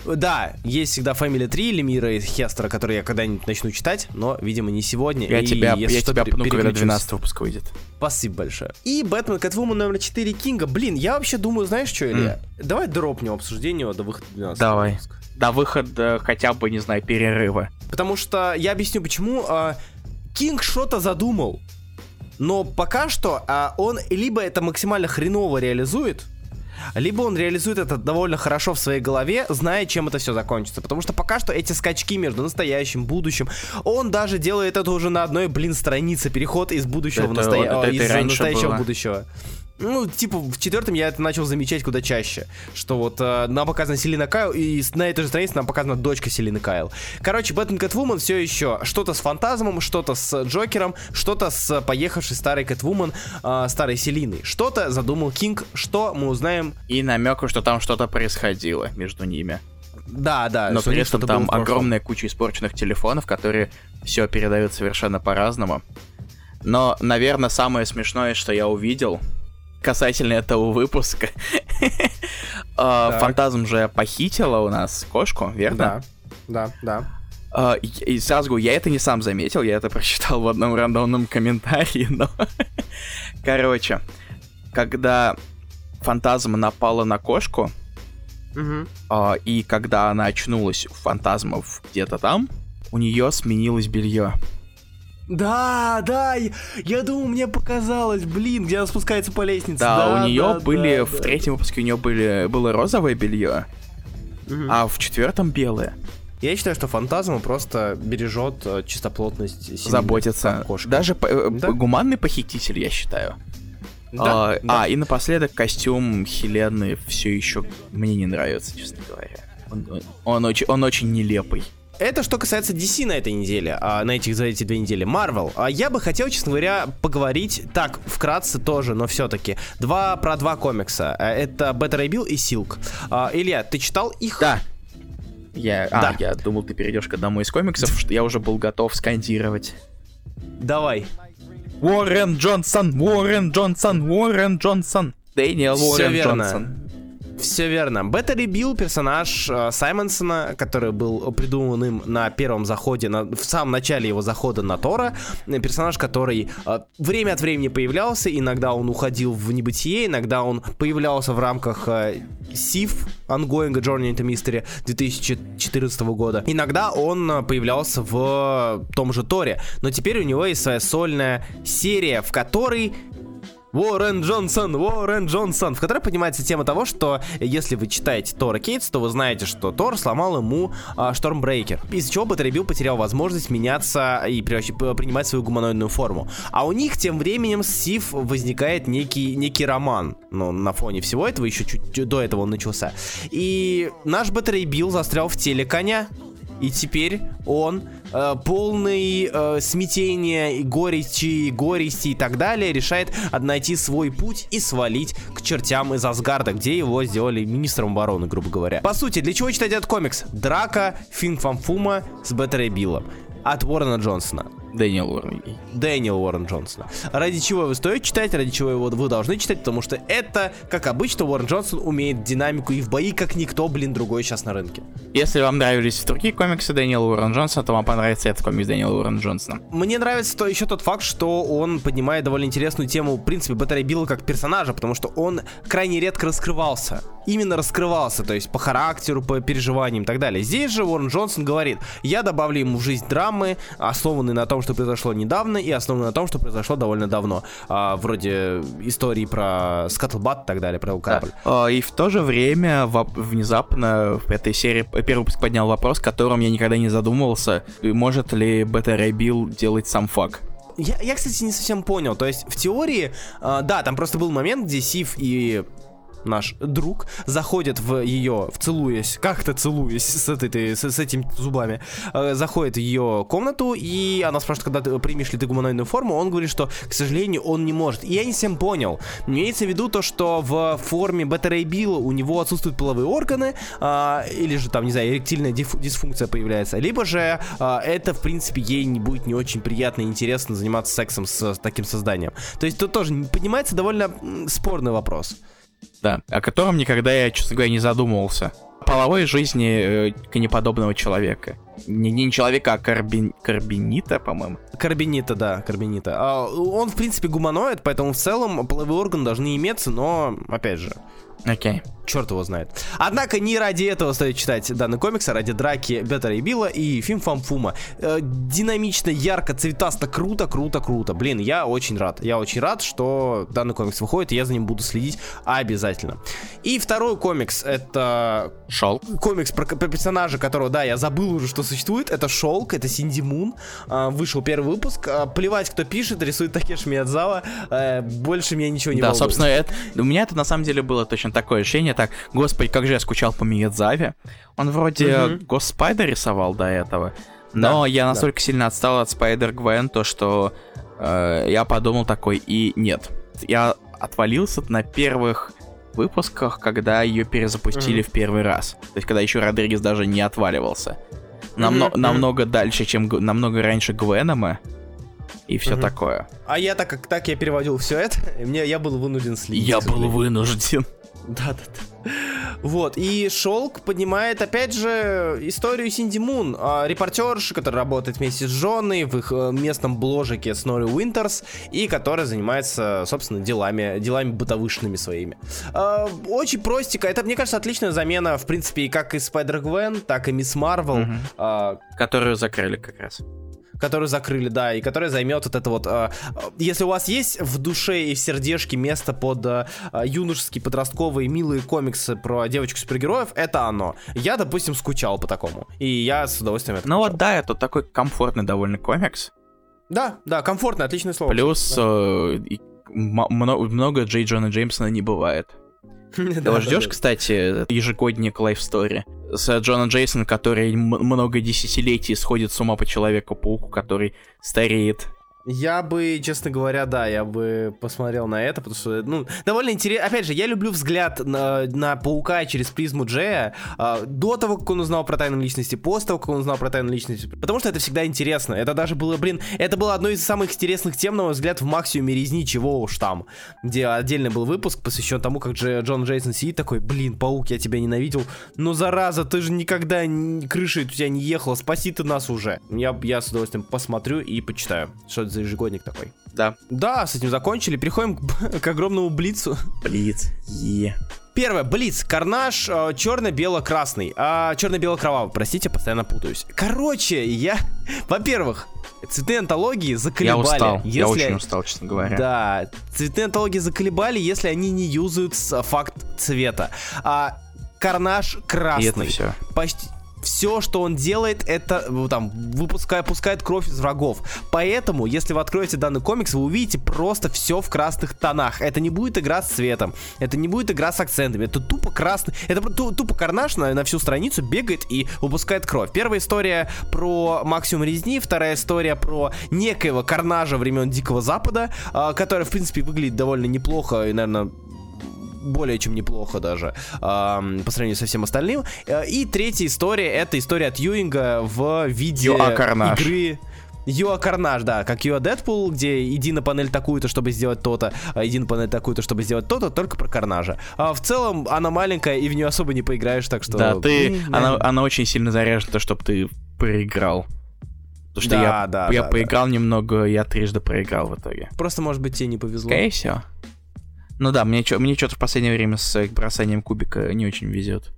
Да, есть всегда Family 3 Лемира и Хестера, которые я когда-нибудь начну читать, но, видимо, не сегодня. Я и тебя, я что, тебя пну, когда 12 выпуск выйдет. Спасибо большое. И Бэтмен Кэтвумен номер 4 Кинга. Блин, я вообще думаю, знаешь что, Илья? Mm. Давай дропнем обсуждение до выхода 12 Давай. Выпуска до выхода хотя бы, не знаю, перерыва. Потому что я объясню, почему а, Кинг что-то задумал. Но пока что а, он либо это максимально хреново реализует, либо он реализует это довольно хорошо в своей голове, зная, чем это все закончится. Потому что пока что эти скачки между настоящим, будущим, он даже делает это уже на одной, блин, странице, переход из будущего это, в настоя... это, это из настоящего было. будущего. Ну, типа, в четвертом я это начал замечать куда чаще. Что вот э, нам показана Селина Кайл, и на этой же странице нам показана дочка Селины Кайл. Короче, Бэтмен Кэтвумен все еще что-то с Фантазмом, что-то с Джокером, что-то с поехавшей старой Кэтвумен, э, старой Селиной. Что-то задумал Кинг, что мы узнаем. И намеку, что там что-то происходило между ними. Да, да. Но при этом там огромная куча испорченных телефонов, которые все передают совершенно по-разному. Но, наверное, самое смешное, что я увидел, касательно этого выпуска. А, фантазм же похитила у нас кошку, верно? Да, да, да. И сразу говорю, я это не сам заметил, я это прочитал в одном рандомном комментарии, но... Короче, когда фантазма напала на кошку, uh, и когда она очнулась у фантазмов где-то там, у нее сменилось белье. Да, да, я, я думал, мне показалось, блин, где она спускается по лестнице. Да, да у нее да, были, да, в да. третьем выпуске у нее были, было розовое белье, угу. а в четвертом белое. Я считаю, что фантазма просто бережет э, чистоплотность семьи. Заботится. Даже э, да? гуманный похититель, я считаю. Да, а, да. а, и напоследок костюм Хелены все еще мне не нравится, честно говоря. Он, он, он, очень, он очень нелепый. Это что касается DC на этой неделе, а, на этих за эти две недели. Marvel. А я бы хотел, честно говоря, поговорить так вкратце тоже, но все-таки два про два комикса. А, это Better Bill и Silk. А, Илья, ты читал их? Да. Я, а, да. я думал, ты перейдешь к одному из комиксов, что я уже был готов скандировать. Давай. Уоррен Джонсон, Уоррен Джонсон, Уоррен Джонсон. Дэниел Уоррен Джонсон. Все верно. Беттери Билл, персонаж э, Саймонсона, который был придуман им на первом заходе, на, в самом начале его захода на Тора. Персонаж, который э, время от времени появлялся, иногда он уходил в небытие, иногда он появлялся в рамках э, Сив, Ongoing Journey into Mystery 2014 года. Иногда он э, появлялся в том же Торе, но теперь у него есть своя сольная серия, в которой Уоррен Джонсон, Уоррен Джонсон, в которой поднимается тема того, что если вы читаете Тора Кейтс, то вы знаете, что Тор сломал ему а, Штормбрейкер, из-за чего Баттери Билл потерял возможность меняться и принимать свою гуманоидную форму. А у них тем временем с Сив возникает некий, некий роман, ну, на фоне всего этого, еще чуть до этого он начался. И наш Баттери Билл застрял в теле коня, и теперь он э, полный э, смятения и горечи, горести и так далее решает найти свой путь и свалить к чертям из Асгарда, где его сделали министром обороны, грубо говоря. По сути, для чего читать этот комикс? Драка Финфамфума с Беттерой Биллом от Уоррена Джонсона. Дэниел Уоррен. Дэниел Уоррен Джонсона. Ради чего его стоит читать, ради чего его вы должны читать, потому что это, как обычно, Уоррен Джонсон умеет динамику и в бои, как никто, блин, другой сейчас на рынке. Если вам нравились другие комиксы Дэниела Уоррен Джонсона, то вам понравится этот комикс Дэниела Уоррен Джонсона. Мне нравится то, еще тот факт, что он поднимает довольно интересную тему, в принципе, Бета Рэй Билла как персонажа, потому что он крайне редко раскрывался. Именно раскрывался, то есть по характеру, по переживаниям и так далее. Здесь же Уоррен Джонсон говорит, я добавлю ему в жизнь драмы, основанные на том, что произошло недавно, и основанные на том, что произошло довольно давно. А, вроде истории про Скаттлбатт и так далее, про корабль. Да. И в то же время внезапно в этой серии первый выпуск поднял вопрос, о котором я никогда не задумывался. Может ли Бета Рэй Билл делать some fuck? Я, я, кстати, не совсем понял. То есть, в теории, э, да, там просто был момент, где Сив и наш друг, заходит в ее, вцелуясь, как-то целуясь с, этой, с, с этими зубами, э, заходит в ее комнату, и она спрашивает, когда ты примешь ли ты гуманоидную форму, он говорит, что, к сожалению, он не может. И я не всем понял. Имеется в виду то, что в форме Бета Билла у него отсутствуют половые органы, э, или же там, не знаю, эректильная дисфункция появляется, либо же э, это, в принципе, ей не будет не очень приятно и интересно заниматься сексом с, с таким созданием. То есть тут тоже поднимается довольно спорный вопрос. Да, о котором никогда я, честно говоря, не задумывался. Половой жизни э, конеподобного человека. Не, не человека, а карбин, карбинита, по-моему. Карбинита, да, карбинита. А, он, в принципе, гуманоид, поэтому в целом половые органы должны иметься, но, опять же, Окей. Okay. Черт его знает. Однако не ради этого стоит читать данный комикс, а ради драки Беттера и Билла и фильм Фамфума. Э, динамично, ярко, цветасто, круто, круто, круто. Блин, я очень рад. Я очень рад, что данный комикс выходит, и я за ним буду следить обязательно. И второй комикс, это... Шелк. Комикс про, про персонажа, которого, да, я забыл уже, что существует. Это Шелк, это Синди Мун. Э, вышел первый выпуск. Э, плевать, кто пишет, рисует Такеш Миядзава. Э, больше меня ничего не Да, волнует. собственно, это, у меня это на самом деле было точно такое ощущение так, господи, как же я скучал по Миядзаве. Он вроде mm-hmm. Госпайдер рисовал до этого, но да, я настолько да. сильно отстал от Спайдер Гвен, то что э, я подумал такой, и нет. Я отвалился на первых выпусках, когда ее перезапустили mm-hmm. в первый раз. То есть, когда еще Родригес даже не отваливался. Намно- mm-hmm. Намного дальше, чем намного раньше Гвенома. И все mm-hmm. такое. А я так как так я переводил все это, мне я был вынужден следить. Я был вынужден. Да-да-да. Вот, и Шелк поднимает, опять же, историю Синди Мун, а, репортерши, которая работает вместе с Джоной в их э, местном бложике с Норой Уинтерс, и которая занимается, собственно, делами, делами бытовышными своими. А, очень простенько, это, мне кажется, отличная замена, в принципе, и как и Спайдер-Гвен, так и Мисс Марвел. Угу. Которую закрыли как раз которую закрыли, да, и которая займет вот это вот... Э, если у вас есть в душе и в сердечке место под э, юношеские, подростковые, милые комиксы про девочку-супергероев, это оно. Я, допустим, скучал по такому, и я с удовольствием это Ну вот да, это такой комфортный довольно комикс. Да, да, комфортный, отличное слово. Плюс да. э, много Джей Джона Джеймсона не бывает. Ты ждешь, кстати, ежегодник Life Story? С Джона Джейсона, который много десятилетий сходит с ума по Человеку-пауку, который стареет я бы, честно говоря, да, я бы посмотрел на это, потому что, ну, довольно интересно. Опять же, я люблю взгляд на, на паука через призму Джея э, до того, как он узнал про тайну личности, после того, как он узнал про тайну личности. Потому что это всегда интересно. Это даже было, блин, это было одно из самых интересных тем, на мой взгляд, в максимуме резни, чего уж там. Где отдельный был выпуск, посвящен тому, как Дж, Джон Джейсон сидит такой, блин, паук, я тебя ненавидел. Ну, зараза, ты же никогда крышей у тебя не ехала, спаси ты нас уже. Я, я с удовольствием посмотрю и почитаю, что за ежегодник такой. Да. Да, с этим закончили. Переходим к, к огромному блицу. Блиц. Е. Первое, Блиц, Карнаж, э, черно-бело-красный. А, черно-бело-кровавый, простите, постоянно путаюсь. Короче, я, во-первых, цветные антологии заколебали. Я устал, если... я очень устал, честно говоря. Да, цветные антологии заколебали, если они не юзают факт цвета. А Карнаж красный. И это все. Почти все, что он делает, это ну, там выпуская, пускает кровь из врагов. Поэтому, если вы откроете данный комикс, вы увидите просто все в красных тонах. Это не будет игра с цветом, это не будет игра с акцентами, это тупо красный, это тупо карнаж на, на всю страницу бегает и выпускает кровь. Первая история про максимум резни, вторая история про некоего карнажа времен Дикого Запада, э, которая, в принципе, выглядит довольно неплохо и, наверное, более чем неплохо даже по сравнению со всем остальным. Э, и третья история это история от Юинга в виде игры. Юа Карнаж, да, как Юа Дэдпул, где иди на панель такую-то, чтобы сделать то-то, а иди на панель такую-то, чтобы сделать то-то, только про Карнажа. А в целом она маленькая, и в нее особо не поиграешь, так что... Да, ты... Она, она очень сильно заряжена, чтобы ты проиграл. Потому что да, я, да, я да, поиграл да. немного, я трижды проиграл в итоге. Просто, может быть, тебе не повезло. Скорее всего. Ну да, мне, мне что-то в последнее время с бросанием кубика не очень везет.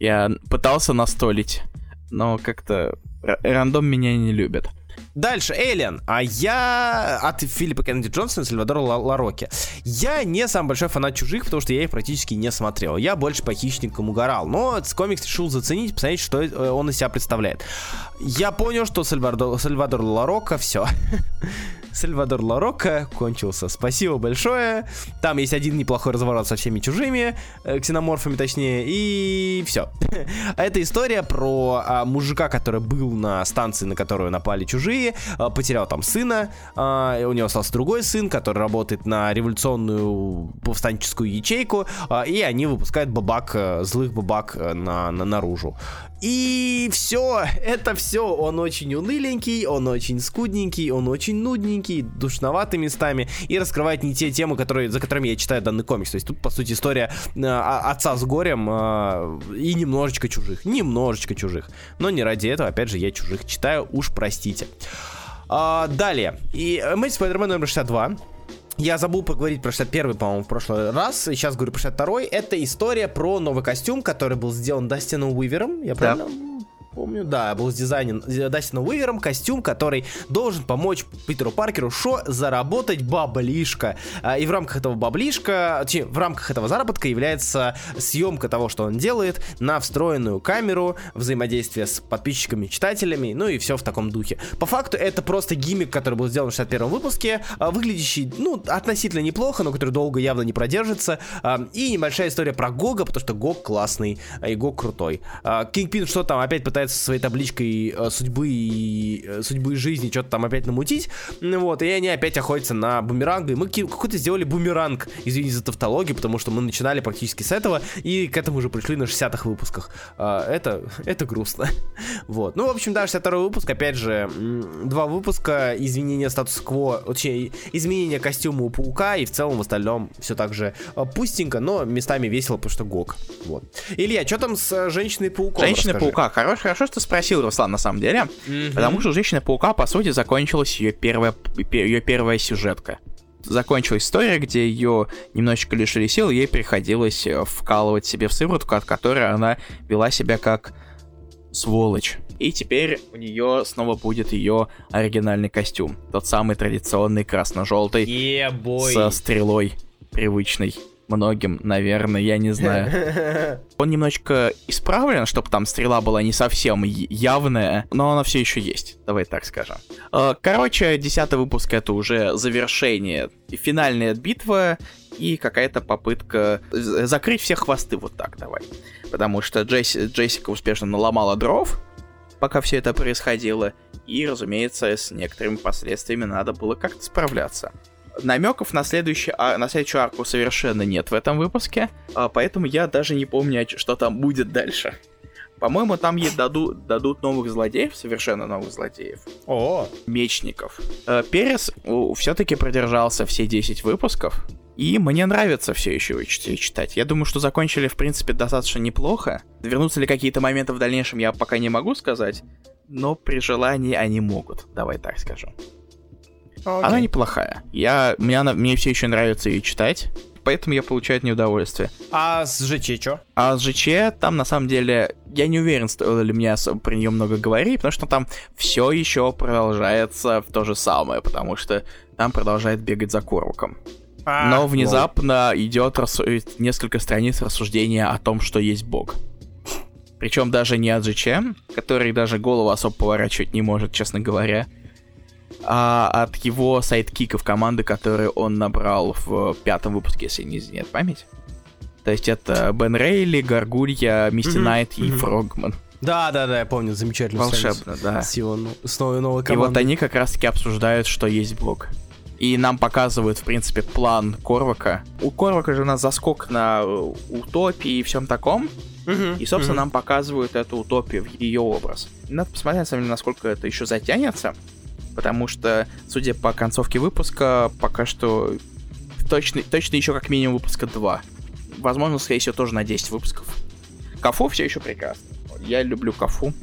Я пытался настолить, но как-то рандом меня не любит. Дальше, Эллен. А я от Филиппа Кеннеди Джонсона и Сальвадора Лароки. Я не самый большой фанат чужих, потому что я их практически не смотрел. Я больше по хищникам угорал. Но комикс решил заценить, посмотреть, что э, он из себя представляет. Я понял, что Сальвадор, Сальвадор Ларока все. Сальвадор Ларока кончился. Спасибо большое. Там есть один неплохой разворот со всеми чужими, э, ксеноморфами точнее, и все. Это история про а, мужика, который был на станции, на которую напали чужие, а, потерял там сына, а, у него остался другой сын, который работает на революционную повстанческую ячейку, а, и они выпускают бабак, э, злых бабак э, на, на наружу. И все, это все. Он очень уныленький, он очень скудненький, он очень нудненький, душноватый местами и раскрывает не те темы, которые, за которыми я читаю данный комикс. То есть тут, по сути, история э, отца с горем э, и немножечко чужих. Немножечко чужих. Но не ради этого, опять же, я чужих читаю, уж простите. А, далее. И Amazing Spider-Man номер 62 я забыл поговорить про 61 по-моему, в прошлый раз. Сейчас говорю про 62 Это история про новый костюм, который был сделан Дастином Уивером. Я правильно? Помню, да, был дизайнен Дастином Уивером костюм, который должен помочь Питеру Паркеру шо заработать баблишко. А, и в рамках этого баблишка, в рамках этого заработка является съемка того, что он делает, на встроенную камеру, взаимодействие с подписчиками, читателями, ну и все в таком духе. По факту это просто гиммик, который был сделан в 61 выпуске, а, выглядящий, ну, относительно неплохо, но который долго явно не продержится. А, и небольшая история про Гога, потому что Гог классный, и Гог крутой. Кингпин что там опять пытается пытается со своей табличкой э, судьбы и э, судьбы жизни что-то там опять намутить. Вот, и они опять охотятся на бумеранг. И мы какой-то сделали бумеранг, извините за тавтологию, потому что мы начинали практически с этого, и к этому уже пришли на 60-х выпусках. Э, это, это грустно. вот. Ну, в общем, да, 62 выпуск, опять же, два выпуска, изменения статус-кво, точнее, изменения костюма у паука, и в целом в остальном все так же э, пустенько, но местами весело, потому что гок. Вот. Илья, что там с э, женщиной-пауком? Женщина-паука, хорошая хорошо, что спросил, Руслан, на самом деле. Mm-hmm. Потому что у Женщины-паука, по сути, закончилась ее первая, ее первая сюжетка. Закончилась история, где ее немножечко лишили сил, ей приходилось э, вкалывать себе в сыворотку, от которой она вела себя как сволочь. И теперь у нее снова будет ее оригинальный костюм. Тот самый традиционный красно-желтый yeah, со стрелой привычной многим, наверное, я не знаю. Он немножечко исправлен, чтобы там стрела была не совсем явная, но она все еще есть, давай так скажем. Э, короче, десятый выпуск это уже завершение, финальная битва и какая-то попытка закрыть все хвосты, вот так давай. Потому что Джесси, Джессика успешно наломала дров, пока все это происходило, и, разумеется, с некоторыми последствиями надо было как-то справляться намеков на, следующий, а, на следующую арку совершенно нет в этом выпуске, а, поэтому я даже не помню, что там будет дальше. По-моему, там ей дадут, дадут новых злодеев, совершенно новых злодеев. О! Мечников. Э, Перес все-таки продержался все 10 выпусков, и мне нравится все еще читать. Я думаю, что закончили, в принципе, достаточно неплохо. Вернутся ли какие-то моменты в дальнейшем, я пока не могу сказать, но при желании они могут, давай так скажем. Okay. Она неплохая. Я, мне, она, мне все еще нравится ее читать. поэтому я получаю неудовольствие. А с ЖЧ что? А с ЖЧ там на самом деле я не уверен, стоило ли мне особо про нее много говорить, потому что там все еще продолжается в то же самое, потому что там продолжает бегать за Корвуком. А, Но внезапно лол. идет рассу... несколько страниц рассуждения о том, что есть бог. Причем даже не от ЖЧ, который даже голову особо поворачивать не может, честно говоря, а от его sidekick ов команды, которые он набрал в пятом выпуске, если не изменяет память. То есть это Бен Рейли, Гаргулья, Мисти Найт и Фрогман. Да, да, да, я помню, замечательно. Волшебно, да. С его ну, с новой, новой командой. И вот они как раз-таки обсуждают, что есть бог. И нам показывают, в принципе, план Корвака. У Корвака же у нас заскок на э, утопии и всем таком. Uh-huh, и, собственно, uh-huh. нам показывают эту утопию в ее образ. Надо посмотреть, на самом деле, насколько это еще затянется. Потому что, судя по концовке выпуска, пока что точно, точно еще как минимум выпуска 2. Возможно, скорее всего, тоже на 10 выпусков. Кафу все еще прекрасно. Я люблю Кафу.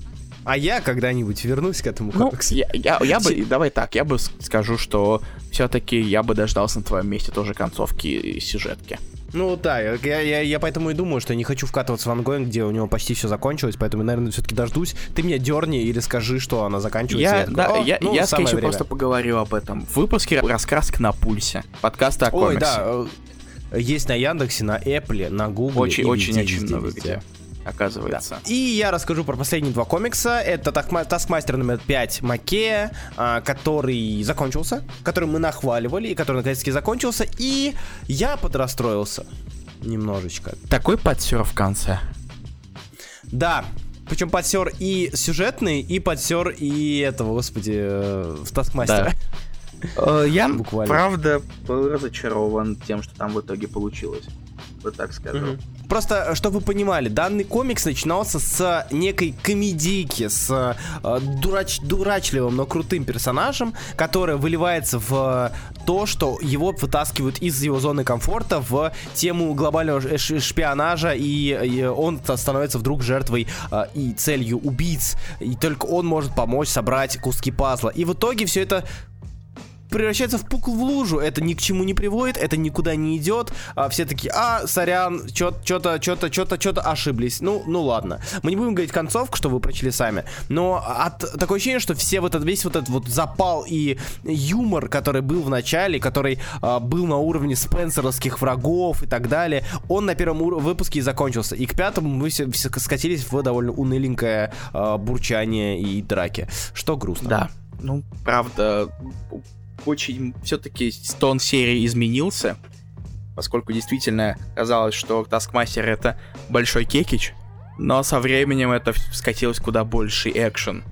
А я когда-нибудь вернусь к этому ну, Я, я, я бы, давай так, я бы скажу, что все-таки я бы дождался на твоем месте тоже концовки и сюжетки. Ну да, я, я, я поэтому и думаю, что я не хочу вкатываться в ongoing, где у него почти все закончилось, поэтому, наверное, все-таки дождусь. Ты меня дерни или скажи, что она заканчивается. Я, я да, О, я, ну, я скорее просто поговорю об этом. В выпуске «Раскраска на пульсе». Подкаста о комиксе. Ой, да, э, есть на Яндексе, на Apple, на Google. Очень, очень, очень много где оказывается. Да. И я расскажу про последние два комикса. Это Таскмастер номер 5 Макея, а, который закончился, который мы нахваливали, и который наконец-таки закончился. И я подрастроился немножечко. Такой подсер в конце. Да, причем подсер и сюжетный, и подсер и этого, господи, э, в Таскмастера. Да. Э, я, Буквально. правда, был разочарован тем, что там в итоге получилось. Вот так скажу. Просто, чтобы вы понимали, данный комикс начинался с некой комедийки, с э, дурач, дурачливым, но крутым персонажем, который выливается в то, что его вытаскивают из его зоны комфорта в тему глобального шпионажа, и, и он становится вдруг жертвой э, и целью убийц, и только он может помочь собрать куски пазла. И в итоге все это превращается в пукл в лужу. Это ни к чему не приводит, это никуда не идет. А все такие, а, сорян, что-то, что-то, что-то, что-то ошиблись. Ну, ну ладно. Мы не будем говорить концовку, что вы прочли сами, но от такое ощущение, что все вот этот, весь вот этот вот запал и юмор, который был в начале, который а, был на уровне спенсеровских врагов и так далее, он на первом выпуске и закончился. И к пятому мы все, все скатились в довольно уныленькое а, бурчание и драки. Что грустно. Да. Ну, правда, очень все-таки тон серии изменился, поскольку действительно казалось, что Таскмастер это большой кекич, но со временем это скатилось куда больше экшен.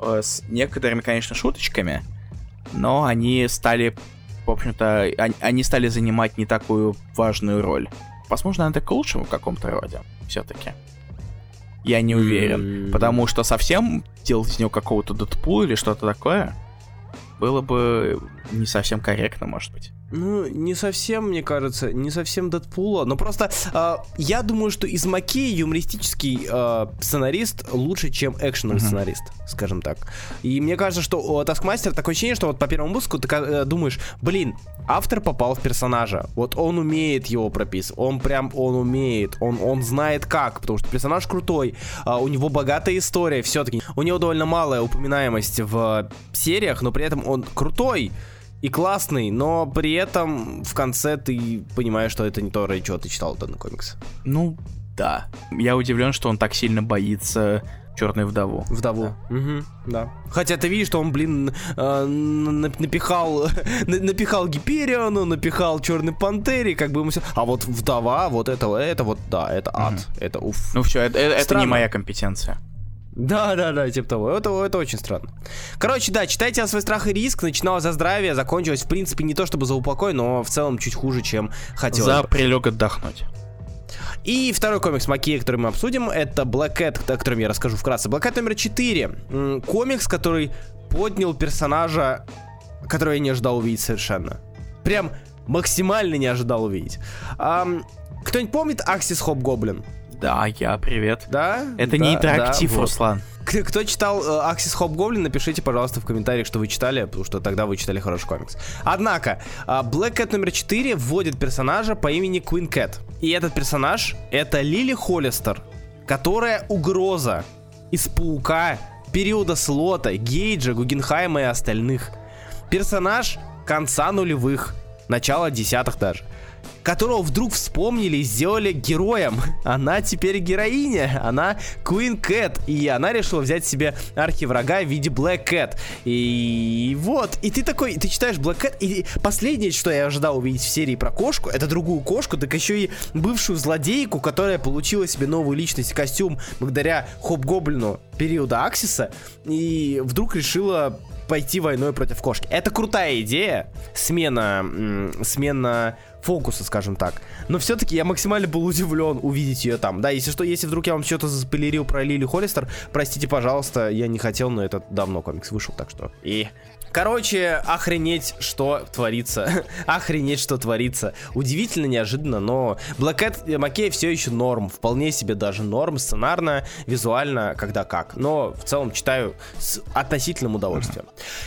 Э, с некоторыми, конечно, шуточками, но они стали, в общем-то, они стали занимать не такую важную роль. Возможно, это к лучшему в каком-то роде, все-таки. Я не уверен, потому что совсем делать из него какого-то Дэдпула или что-то такое, было бы не совсем корректно, может быть. Ну, не совсем, мне кажется, не совсем Дэдпула, но просто э, я думаю, что из Маки юмористический э, сценарист лучше, чем экшеновый uh-huh. сценарист, скажем так. И мне кажется, что у Таскмастер такое ощущение, что вот по первому выпуску ты э, думаешь, блин, автор попал в персонажа, вот он умеет его прописывать, он прям, он умеет, он, он знает как, потому что персонаж крутой, э, у него богатая история, все-таки, у него довольно малая упоминаемость в сериях, но при этом он крутой, и классный, но при этом в конце ты понимаешь, что это не то, ради чего ты читал данный комикс. Ну, да. Я удивлен, что он так сильно боится черную вдову. Вдову. Да. Угу, да. Хотя ты видишь, что он, блин, э, напихал, напихал Гипериону, напихал Черной Пантере, как бы ему все. А вот вдова, вот это, это вот, да, это ад, угу. это уф. Ну все, это, это не моя компетенция. Да, да, да, типа того. Это, это очень странно. Короче, да, читайте о свой страх и риск. Начиналось за здравие, закончилось, в принципе, не то чтобы за упокой, но в целом чуть хуже, чем хотелось. За бы. прилег отдохнуть. И второй комикс Маки, который мы обсудим, это Black Cat, о котором я расскажу вкратце. Black Cat номер 4. Комикс, который поднял персонажа, которого я не ожидал увидеть совершенно. Прям максимально не ожидал увидеть. Um, кто-нибудь помнит Аксис Хоп Гоблин? Да, я, привет. Да? Это да, не интерактив, да, вот. Руслан. Кто читал э, Axis Hobgoblin, напишите, пожалуйста, в комментариях, что вы читали, потому что тогда вы читали хороший комикс. Однако, э, Black Cat номер 4 вводит персонажа по имени Queen Cat. И этот персонаж — это Лили Холлистер, которая угроза из Паука, периода Слота, Гейджа, Гугенхайма и остальных. Персонаж конца нулевых, начала десятых даже которого вдруг вспомнили и сделали героем. Она теперь героиня, она Queen Cat, и она решила взять себе архиврага в виде Black Cat. И вот, и ты такой, ты читаешь Black Cat, и последнее, что я ожидал увидеть в серии про кошку, это другую кошку, так еще и бывшую злодейку, которая получила себе новую личность, костюм благодаря Хоп-Гоблину периода Аксиса, и вдруг решила пойти войной против кошки. Это крутая идея, смена, смена фокуса, скажем так. Но все-таки я максимально был удивлен увидеть ее там. Да, если что, если вдруг я вам что-то заспойлерил про Лили Холлистер, простите, пожалуйста, я не хотел, но это давно комикс вышел, так что... И... Короче, охренеть, что творится. охренеть, что творится. Удивительно, неожиданно, но Black Cat Маккей все еще норм. Вполне себе даже норм, сценарно, визуально, когда как. Но в целом читаю с относительным удовольствием.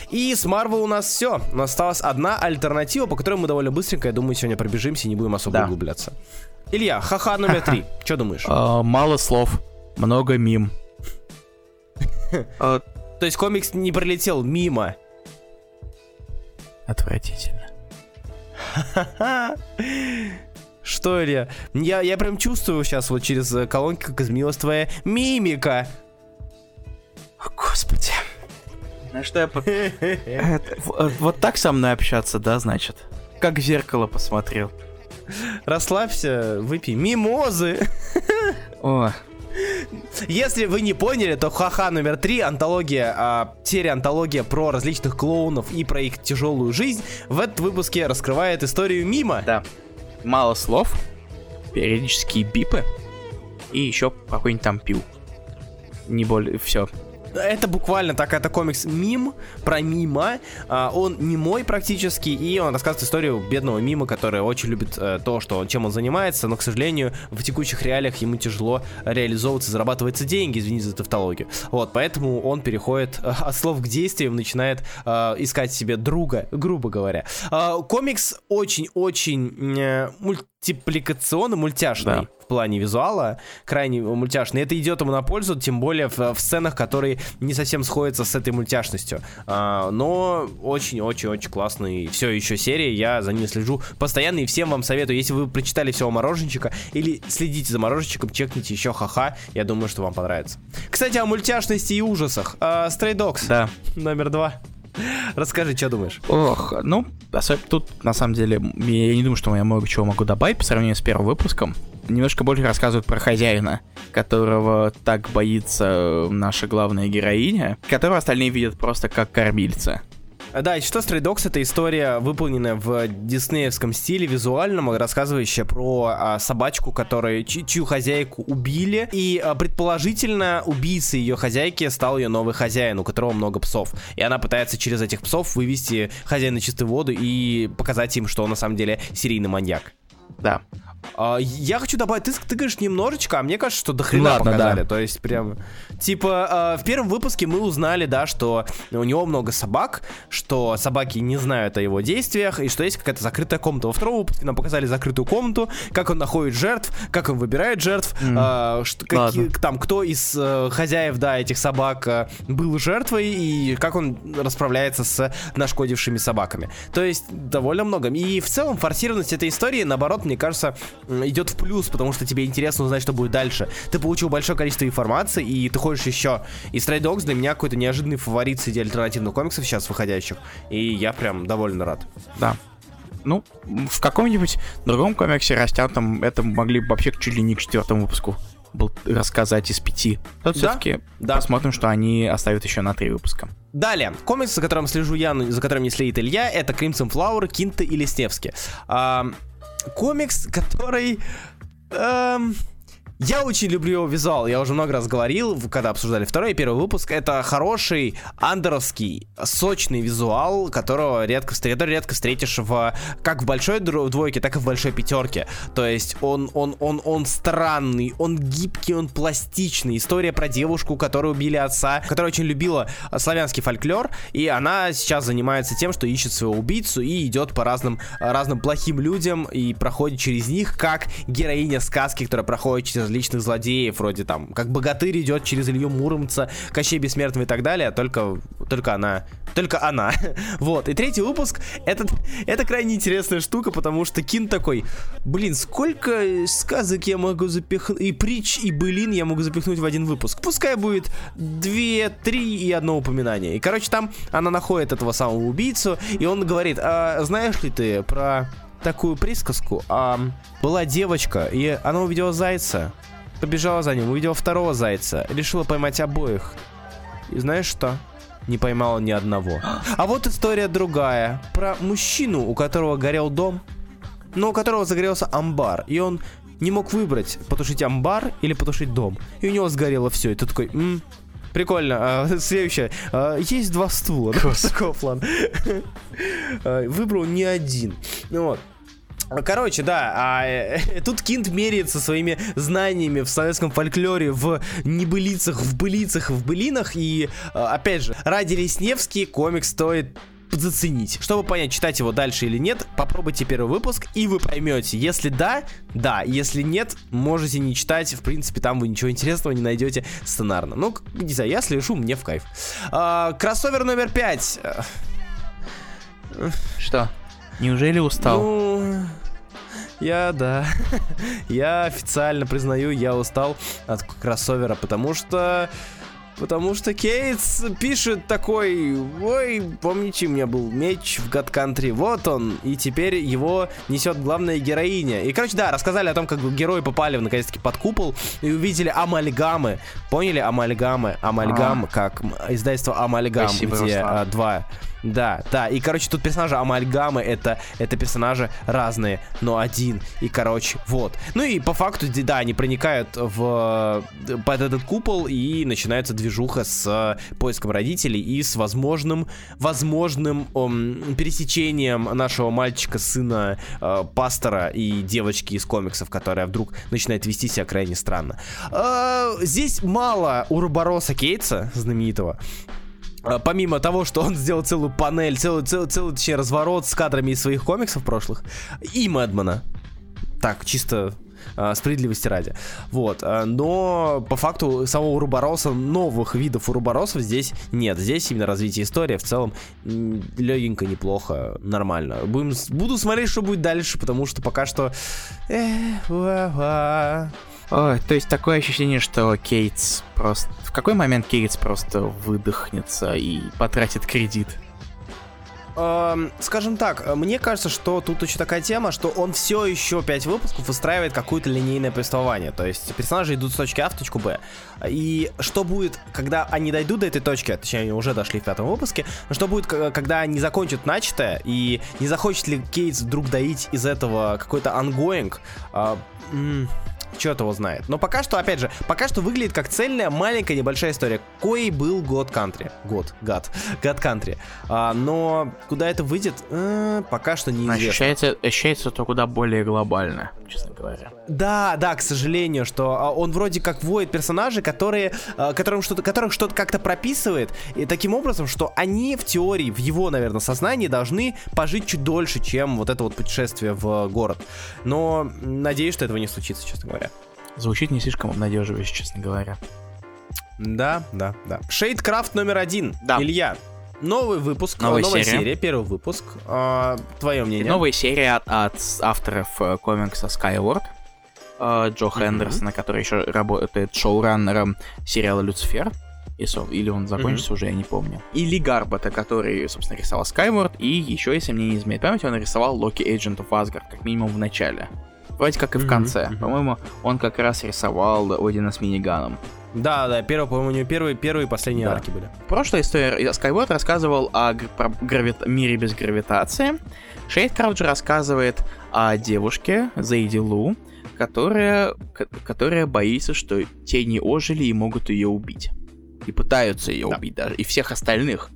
И с Marvel у нас все. У нас осталась одна альтернатива, по которой мы довольно быстренько, я думаю, сегодня пробежимся и не будем особо да. углубляться. Илья, ха-ха номер три. Что думаешь? Uh, мало слов, много мим. То есть комикс не пролетел мимо. Отвратительно. Что, Илья? Я, я прям чувствую сейчас вот через э, колонки, как изменилась твоя мимика. О, господи. На что я... Вот так со мной общаться, да, значит? Как в зеркало посмотрел. Расслабься, выпей мимозы. О, если вы не поняли, то ха-ха номер три, антология, а, серия антология про различных клоунов и про их тяжелую жизнь, в этом выпуске раскрывает историю мимо. Да. Мало слов, периодические бипы и еще какой-нибудь там пил. Не более, все это буквально так, это комикс мим про мима. А, он не мой практически, и он рассказывает историю бедного мима, который очень любит а, то, что, чем он занимается, но, к сожалению, в текущих реалиях ему тяжело реализовываться, зарабатываются деньги, извините за тавтологию. Вот, поэтому он переходит а, от слов к действиям, начинает а, искать себе друга, грубо говоря. А, комикс очень-очень э, мультипликационный, мультяшный. Да плане визуала крайне мультяшный. Это идет ему на пользу, тем более в, в сценах, которые не совсем сходятся с этой мультяшностью. А, но очень-очень-очень классный все еще серия, я за ним слежу постоянно и всем вам советую, если вы прочитали всего Мороженчика или следите за Мороженчиком, чекните еще ха-ха, я думаю, что вам понравится. Кстати, о мультяшности и ужасах. А, Stray Dogs. Да. Номер два. Расскажи, что думаешь? Ох, ну, тут на самом деле я не думаю, что я много чего могу добавить по сравнению с первым выпуском немножко больше рассказывают про хозяина, которого так боится наша главная героиня, которого остальные видят просто как кормильца. Да, и что Stray Dogs это история, выполненная в диснеевском стиле, визуальном, рассказывающая про а, собачку, которую, чь, чью хозяйку убили, и а, предположительно убийцей ее хозяйки стал ее новый хозяин, у которого много псов. И она пытается через этих псов вывести хозяина на чистую воду и показать им, что он на самом деле серийный маньяк. Да. А, я хочу добавить, ты, ты говоришь немножечко, а мне кажется, что до хрена Ладно, показали. Да. То есть прям, типа, а, в первом выпуске мы узнали, да, что у него много собак, что собаки не знают о его действиях, и что есть какая-то закрытая комната. Во втором выпуске нам показали закрытую комнату, как он находит жертв, как он выбирает жертв, mm. а, что, какие, там, кто из а, хозяев, да, этих собак а, был жертвой, и как он расправляется с нашкодившими собаками. То есть довольно много. И в целом форсированность этой истории, наоборот, мне кажется, идет в плюс, потому что тебе интересно узнать, что будет дальше. Ты получил большое количество информации, и ты хочешь еще. И Stray Dogs для меня какой-то неожиданный фаворит среди альтернативных комиксов сейчас выходящих. И я прям довольно рад. Да. Ну, в каком-нибудь другом комиксе растянутом это могли бы вообще чуть ли не к четвертому выпуску был рассказать из пяти. Тут да? все-таки да. посмотрим, что они оставят еще на три выпуска. Далее, комикс, за которым слежу я, за которым не следит Илья, это Crimson Flower, Кинта и Лесневский. А, комикс, который... Эм, Я очень люблю его визуал, я уже много раз говорил, когда обсуждали второй и первый выпуск. Это хороший андеровский, сочный визуал, которого редко, который редко встретишь в, как в большой двойке, так и в большой пятерке. То есть он, он, он, он странный, он гибкий, он пластичный. История про девушку, которую убили отца, которая очень любила славянский фольклор, и она сейчас занимается тем, что ищет своего убийцу и идет по разным, разным плохим людям и проходит через них, как героиня сказки, которая проходит через различных злодеев, вроде там, как богатырь идет через Илью Муромца, Кощей Бессмертного и так далее, только, только она, только она. вот, и третий выпуск, это, это крайне интересная штука, потому что Кин такой, блин, сколько сказок я могу запихнуть, и притч, и былин я могу запихнуть в один выпуск. Пускай будет две, три и одно упоминание. И, короче, там она находит этого самого убийцу, и он говорит, а, знаешь ли ты про такую присказку. А, была девочка, и она увидела зайца, побежала за ним, увидела второго зайца, решила поймать обоих. И знаешь что? Не поймала ни одного. А вот история другая. Про мужчину, у которого горел дом, но у которого загорелся амбар. И он не мог выбрать, потушить амбар или потушить дом. И у него сгорело все. И ты такой, м Прикольно. А, следующее. А, есть два стула. Такого плана. А, выбрал не один. Ну вот. Короче, да, а, э, тут Кинт меряется своими знаниями в советском фольклоре, в небылицах, в былицах, в былинах. И, а, опять же, ради Лесневский комик стоит заценить. Чтобы понять, читать его дальше или нет, попробуйте первый выпуск, и вы поймете. Если да, да. Если нет, можете не читать. В принципе, там вы ничего интересного не найдете сценарно. Ну, не знаю, я слежу, мне в кайф. А, кроссовер номер пять. Что? Неужели устал? Ну... Я, да. я официально признаю, я устал от кроссовера, потому что... Потому что Кейтс пишет такой, ой, помните, у меня был меч в God Country, вот он, и теперь его несет главная героиня. И, короче, да, рассказали о том, как герои попали, наконец-таки, под купол и увидели амальгамы. Поняли амальгамы? Амальгам, а. как издательство Амальгам, Спасибо, где а, два да, да. И, короче, тут персонажи амальгамы, это, это персонажи разные, но один. И, короче, вот. Ну и по факту, да, они проникают в, под этот купол и начинается движуха с поиском родителей и с возможным, возможным ом, пересечением нашего мальчика, сына э, пастора и девочки из комиксов, которая вдруг начинает вести себя крайне странно. Э, здесь мало Урбороса Кейтса, знаменитого, помимо того, что он сделал целую панель, целый, целый, целый точнее, разворот с кадрами из своих комиксов прошлых, и Мэдмана. Так, чисто э, справедливости ради. Вот. Э, но по факту самого Урубороса, новых видов Уруборосов здесь нет. Здесь именно развитие истории в целом легенько, неплохо, нормально. Будем, буду смотреть, что будет дальше, потому что пока что... О, то есть такое ощущение, что Кейтс просто... В какой момент Кейтс просто выдохнется и потратит кредит? Эм, скажем так, мне кажется, что тут еще такая тема, что он все еще 5 выпусков выстраивает какое-то линейное повествование. То есть персонажи идут с точки А в точку Б. И что будет, когда они дойдут до этой точки, точнее, они уже дошли в пятом выпуске, но что будет, когда они закончат начатое, и не захочет ли Кейтс вдруг доить из этого какой-то ongoing, э, черт его знает. Но пока что, опять же, пока что выглядит как цельная маленькая небольшая история. Кой был God Country. God, God. Гад кантри. А, но куда это выйдет, э, пока что неизвестно. Ощущается, ощущается то куда более глобально, честно говоря. Да, да, к сожалению, что а, он вроде как вводит персонажи, которые, а, которым что-то, которых что-то как-то прописывает, и таким образом, что они в теории, в его, наверное, сознании должны пожить чуть дольше, чем вот это вот путешествие в город. Но надеюсь, что этого не случится, честно говоря. Звучит не слишком обнадеживающе, честно говоря. Да, да, да. Шейдкрафт номер один. Да. Илья, новый выпуск, новая, новая серия. серия, первый выпуск. А, твое мнение? Новая серия от, от авторов э, комикса Skyward. Э, Джо mm-hmm. Хендерсона, который еще работает шоураннером сериала Люцифер. Или он закончится mm-hmm. уже, я не помню. И Ли Гарбота, который, собственно, рисовал Skyward. И еще, если мне не изменяет память, он рисовал Локи Agent of Asgard, как минимум в начале. Вроде как и в конце. Mm-hmm. По-моему, он как раз рисовал Одина с миниганом. Да, да, первый, по-моему, у него первые, первые и последние да. арки были. Прошлая история Skyward рассказывал о грави... мире без гравитации. Шейдкрафт же рассказывает о девушке, Зейди Лу, которая, которая боится, что тени ожили и могут ее убить. И пытаются ее да. убить даже. И всех остальных.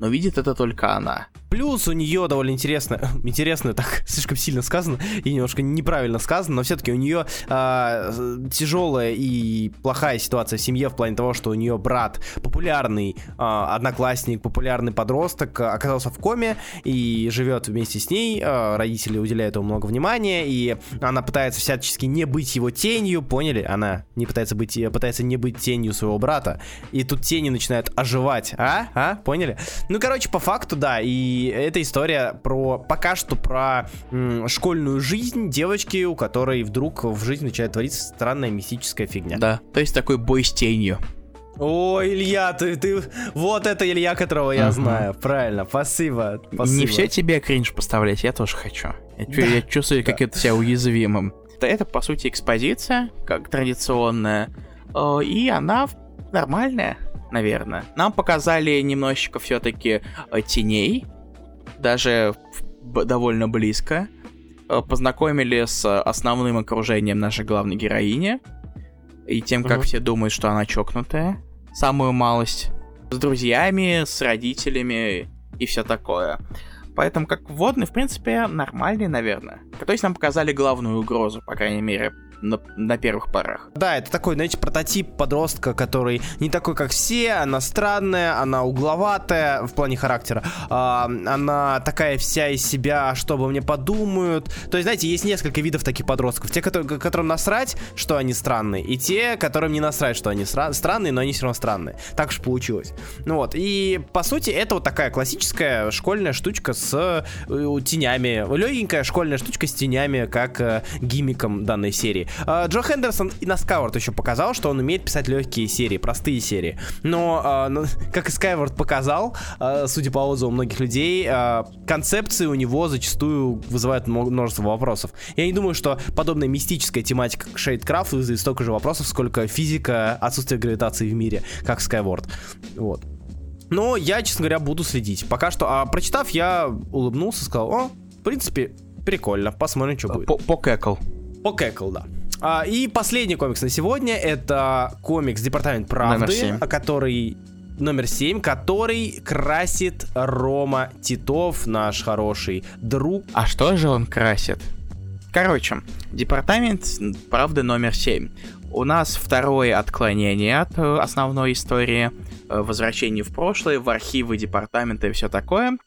Но видит это только она. Плюс у нее довольно интересно, интересно, так слишком сильно сказано и немножко неправильно сказано, но все-таки у нее э, а, тяжелая и плохая ситуация в семье в плане того, что у нее брат популярный э, одноклассник, популярный подросток оказался в коме и живет вместе с ней. Э, родители уделяют ему много внимания и она пытается всячески не быть его тенью, поняли? Она не пытается быть, пытается не быть тенью своего брата. И тут тени начинают оживать, а? А? Поняли? Ну, короче, по факту, да, и и это история про пока что про м, школьную жизнь девочки, у которой вдруг в жизни начинает твориться странная мистическая фигня. Да, то есть такой бой с тенью. О, Илья, ты, ты, вот это Илья, которого я uh-huh. знаю. Правильно, спасибо, спасибо. Не все тебе кринж поставлять, я тоже хочу. Я, да. я чувствую, как это себя уязвимым. Это, по сути, экспозиция, как традиционная, и она нормальная, наверное. Нам показали немножечко все-таки э, теней, даже довольно близко. Э, познакомили с основным окружением нашей главной героини. И тем, как uh-huh. все думают, что она чокнутая. Самую малость. С друзьями, с родителями и все такое. Поэтому как вводный, в принципе, нормальный, наверное. То есть нам показали главную угрозу, по крайней мере, на, на первых порах. Да, это такой, знаете, прототип подростка, который не такой, как все, она странная, она угловатая в плане характера, а, она такая вся из себя, что обо мне подумают. То есть, знаете, есть несколько видов таких подростков. Те, которые, которым насрать, что они странные, и те, которым не насрать, что они сра- странные, но они все равно странные. Так уж получилось. Ну вот, и по сути, это вот такая классическая школьная штучка с э, тенями. Легенькая школьная штучка с тенями, как э, гиммиком данной серии. А, Джо Хендерсон и на Скайворд еще показал, что он умеет писать легкие серии, простые серии. Но, а, как и Скайворд показал, а, судя по отзывам многих людей, концепции у него зачастую вызывают множество вопросов. Я не думаю, что подобная мистическая тематика Шейдкрафт вызовет столько же вопросов, сколько физика, отсутствие гравитации в мире, как Skyward. Вот. Но я, честно говоря, буду следить. Пока что, а прочитав, я улыбнулся, сказал, о, в принципе, прикольно, посмотрим, что будет. Покэкал. Покэкал, да. А, и последний комикс на сегодня это комикс Департамент правды, который номер 7, который красит Рома Титов, наш хороший друг. А что же он красит? Короче, департамент правды номер 7. У нас второе отклонение от э, основной истории, э, возвращение в прошлое, в архивы департамента и все такое.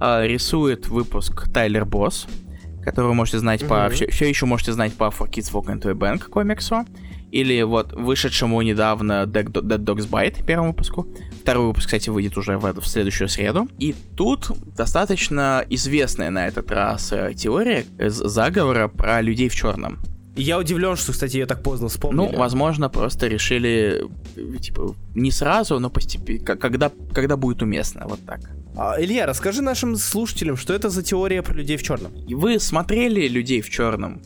Э, рисует выпуск Тайлер Босс которую вы можете знать mm-hmm. по... Все, все еще можете знать по For Kids Walk Into a Bank комиксу. Или вот вышедшему недавно Dead, Dogs Bite, первому выпуску. Второй выпуск, кстати, выйдет уже в, в следующую среду. И тут достаточно известная на этот раз э, теория заговора про людей в черном. Я удивлен, что, кстати, я так поздно вспомнил. Ну, возможно, просто решили, типа, не сразу, но постепенно, когда, когда будет уместно, вот так. А, Илья, расскажи нашим слушателям, что это за теория про людей в черном. Вы смотрели людей в черном?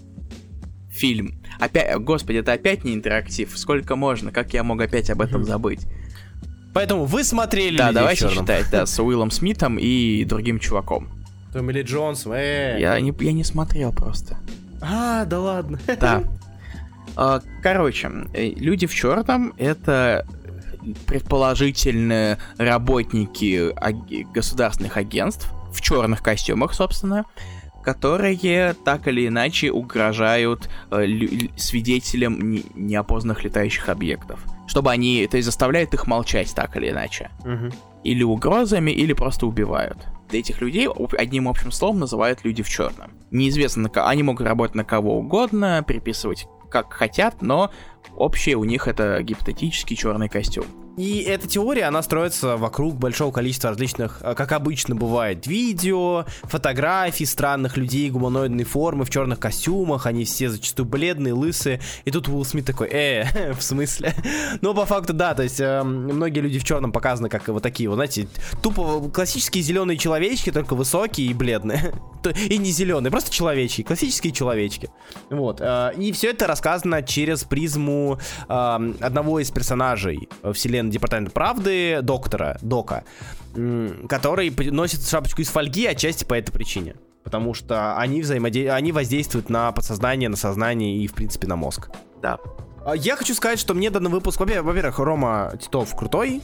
Фильм. Опять, господи, это опять не интерактив. Сколько можно? Как я мог опять об этом забыть? Поэтому вы смотрели Да, давайте считать, да, с Уиллом Смитом и другим чуваком. Томми Ли Джонс, э. Я не, я не смотрел просто. А, да ладно. Да. А, короче, э, люди в черном это предположительно работники государственных агентств в черных костюмах, собственно, которые так или иначе угрожают э, свидетелям неопознанных летающих объектов. Чтобы они, то есть заставляют их молчать так или иначе. Угу. Или угрозами, или просто убивают. Этих людей одним общим словом называют люди в черном. Неизвестно, они могут работать на кого угодно, приписывать как хотят, но общее у них это гипотетический черный костюм. И эта теория, она строится вокруг большого количества различных, а, как обычно бывает, видео, фотографий странных людей гуманоидной формы в черных костюмах, они все зачастую бледные, лысые, и тут Уилл Смит такой, э, в смысле? Но по факту, да, то есть э, многие люди в черном показаны как вот такие, вот знаете, тупо классические зеленые человечки, только высокие и бледные. И не зеленые, просто человечки, классические человечки. Вот. Э, и все это рассказано через призму э, одного из персонажей вселенной член Департамента правды, доктора, Дока, который носит шапочку из фольги отчасти по этой причине. потому что они, взаимоде... они воздействуют на подсознание, на сознание и, в принципе, на мозг. Да. А, я хочу сказать, что мне данный выпуск, во-первых, Рома Титов крутой,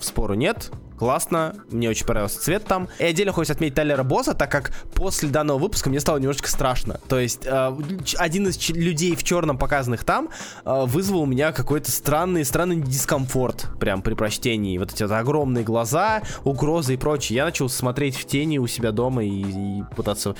спору нет классно, мне очень понравился цвет там. И отдельно хочется отметить Тайлера Босса, так как после данного выпуска мне стало немножечко страшно. То есть э, один из людей в черном показанных там э, вызвал у меня какой-то странный, странный дискомфорт прям при прочтении. Вот эти вот огромные глаза, угрозы и прочее. Я начал смотреть в тени у себя дома и, и пытаться...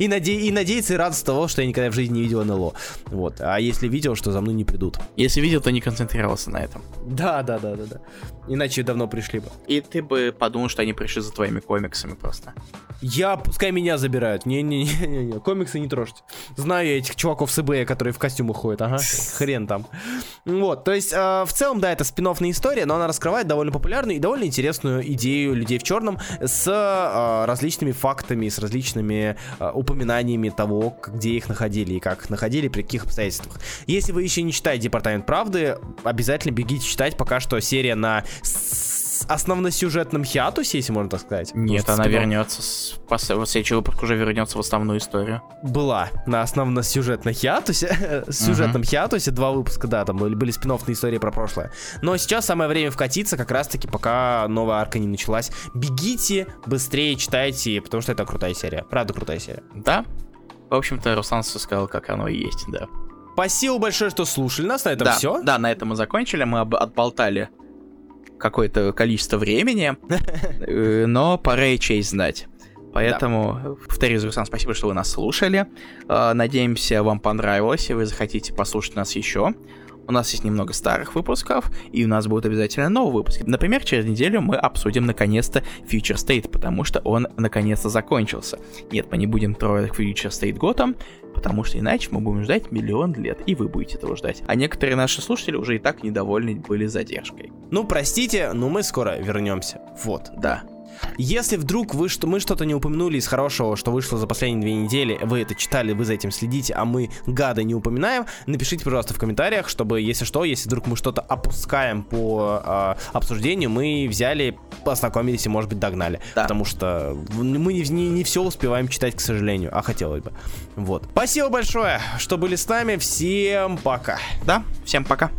И, наде... и надеяться и радоваться того, что я никогда в жизни не видел НЛО. Вот. А если видел, что за мной не придут. Если видел, то не концентрировался на этом. Да, да, да, да, да. Иначе давно пришли бы. И ты бы подумал, что они пришли за твоими комиксами просто. Я, пускай меня забирают. Не-не-не, комиксы не трожьте. Знаю я этих чуваков с eBay, которые в костюмах ходят, ага, хрен там. Вот, то есть, э, в целом, да, это спин история, но она раскрывает довольно популярную и довольно интересную идею людей в черном с э, различными фактами, с различными э, упоминаниями того, где их находили и как их находили, при каких обстоятельствах. Если вы еще не читаете Департамент правды, обязательно бегите читать, пока что серия на основносюжетном хиатусе, если можно так сказать. Нет, она спинов... вернется, с... вот следующий выпуск уже вернется в основную историю. Была на основно-сюжетном хиатусе, сюжетном uh-huh. хиатусе, два выпуска, да, там были, были спин истории про прошлое. Но сейчас самое время вкатиться, как раз-таки, пока новая арка не началась. Бегите, быстрее читайте, потому что это крутая серия. Правда, крутая серия. Да. В общем-то, Руслан сказал, как оно и есть, да. Спасибо большое, что слушали нас. На этом да, все. Да, на этом мы закончили. Мы отболтали какое-то количество времени, э, но пора и честь знать. Поэтому, да. повторюсь, Руслан, спасибо, что вы нас слушали. Э, надеемся, вам понравилось, и вы захотите послушать нас еще. У нас есть немного старых выпусков, и у нас будут обязательно новые выпуски. Например, через неделю мы обсудим наконец-то Future State, потому что он наконец-то закончился. Нет, мы не будем трогать Future State Gotham, потому что иначе мы будем ждать миллион лет, и вы будете этого ждать. А некоторые наши слушатели уже и так недовольны были задержкой. Ну, простите, но мы скоро вернемся. Вот. Да. Если вдруг вы, что, мы что-то не упомянули из хорошего, что вышло за последние две недели, вы это читали, вы за этим следите, а мы гады не упоминаем, напишите, пожалуйста, в комментариях, чтобы, если что, если вдруг мы что-то опускаем по э, обсуждению, мы взяли, познакомились и, может быть, догнали. Да. Потому что мы не, не, не все успеваем читать, к сожалению, а хотелось бы. Вот. Спасибо большое, что были с нами. Всем пока. Да, всем пока.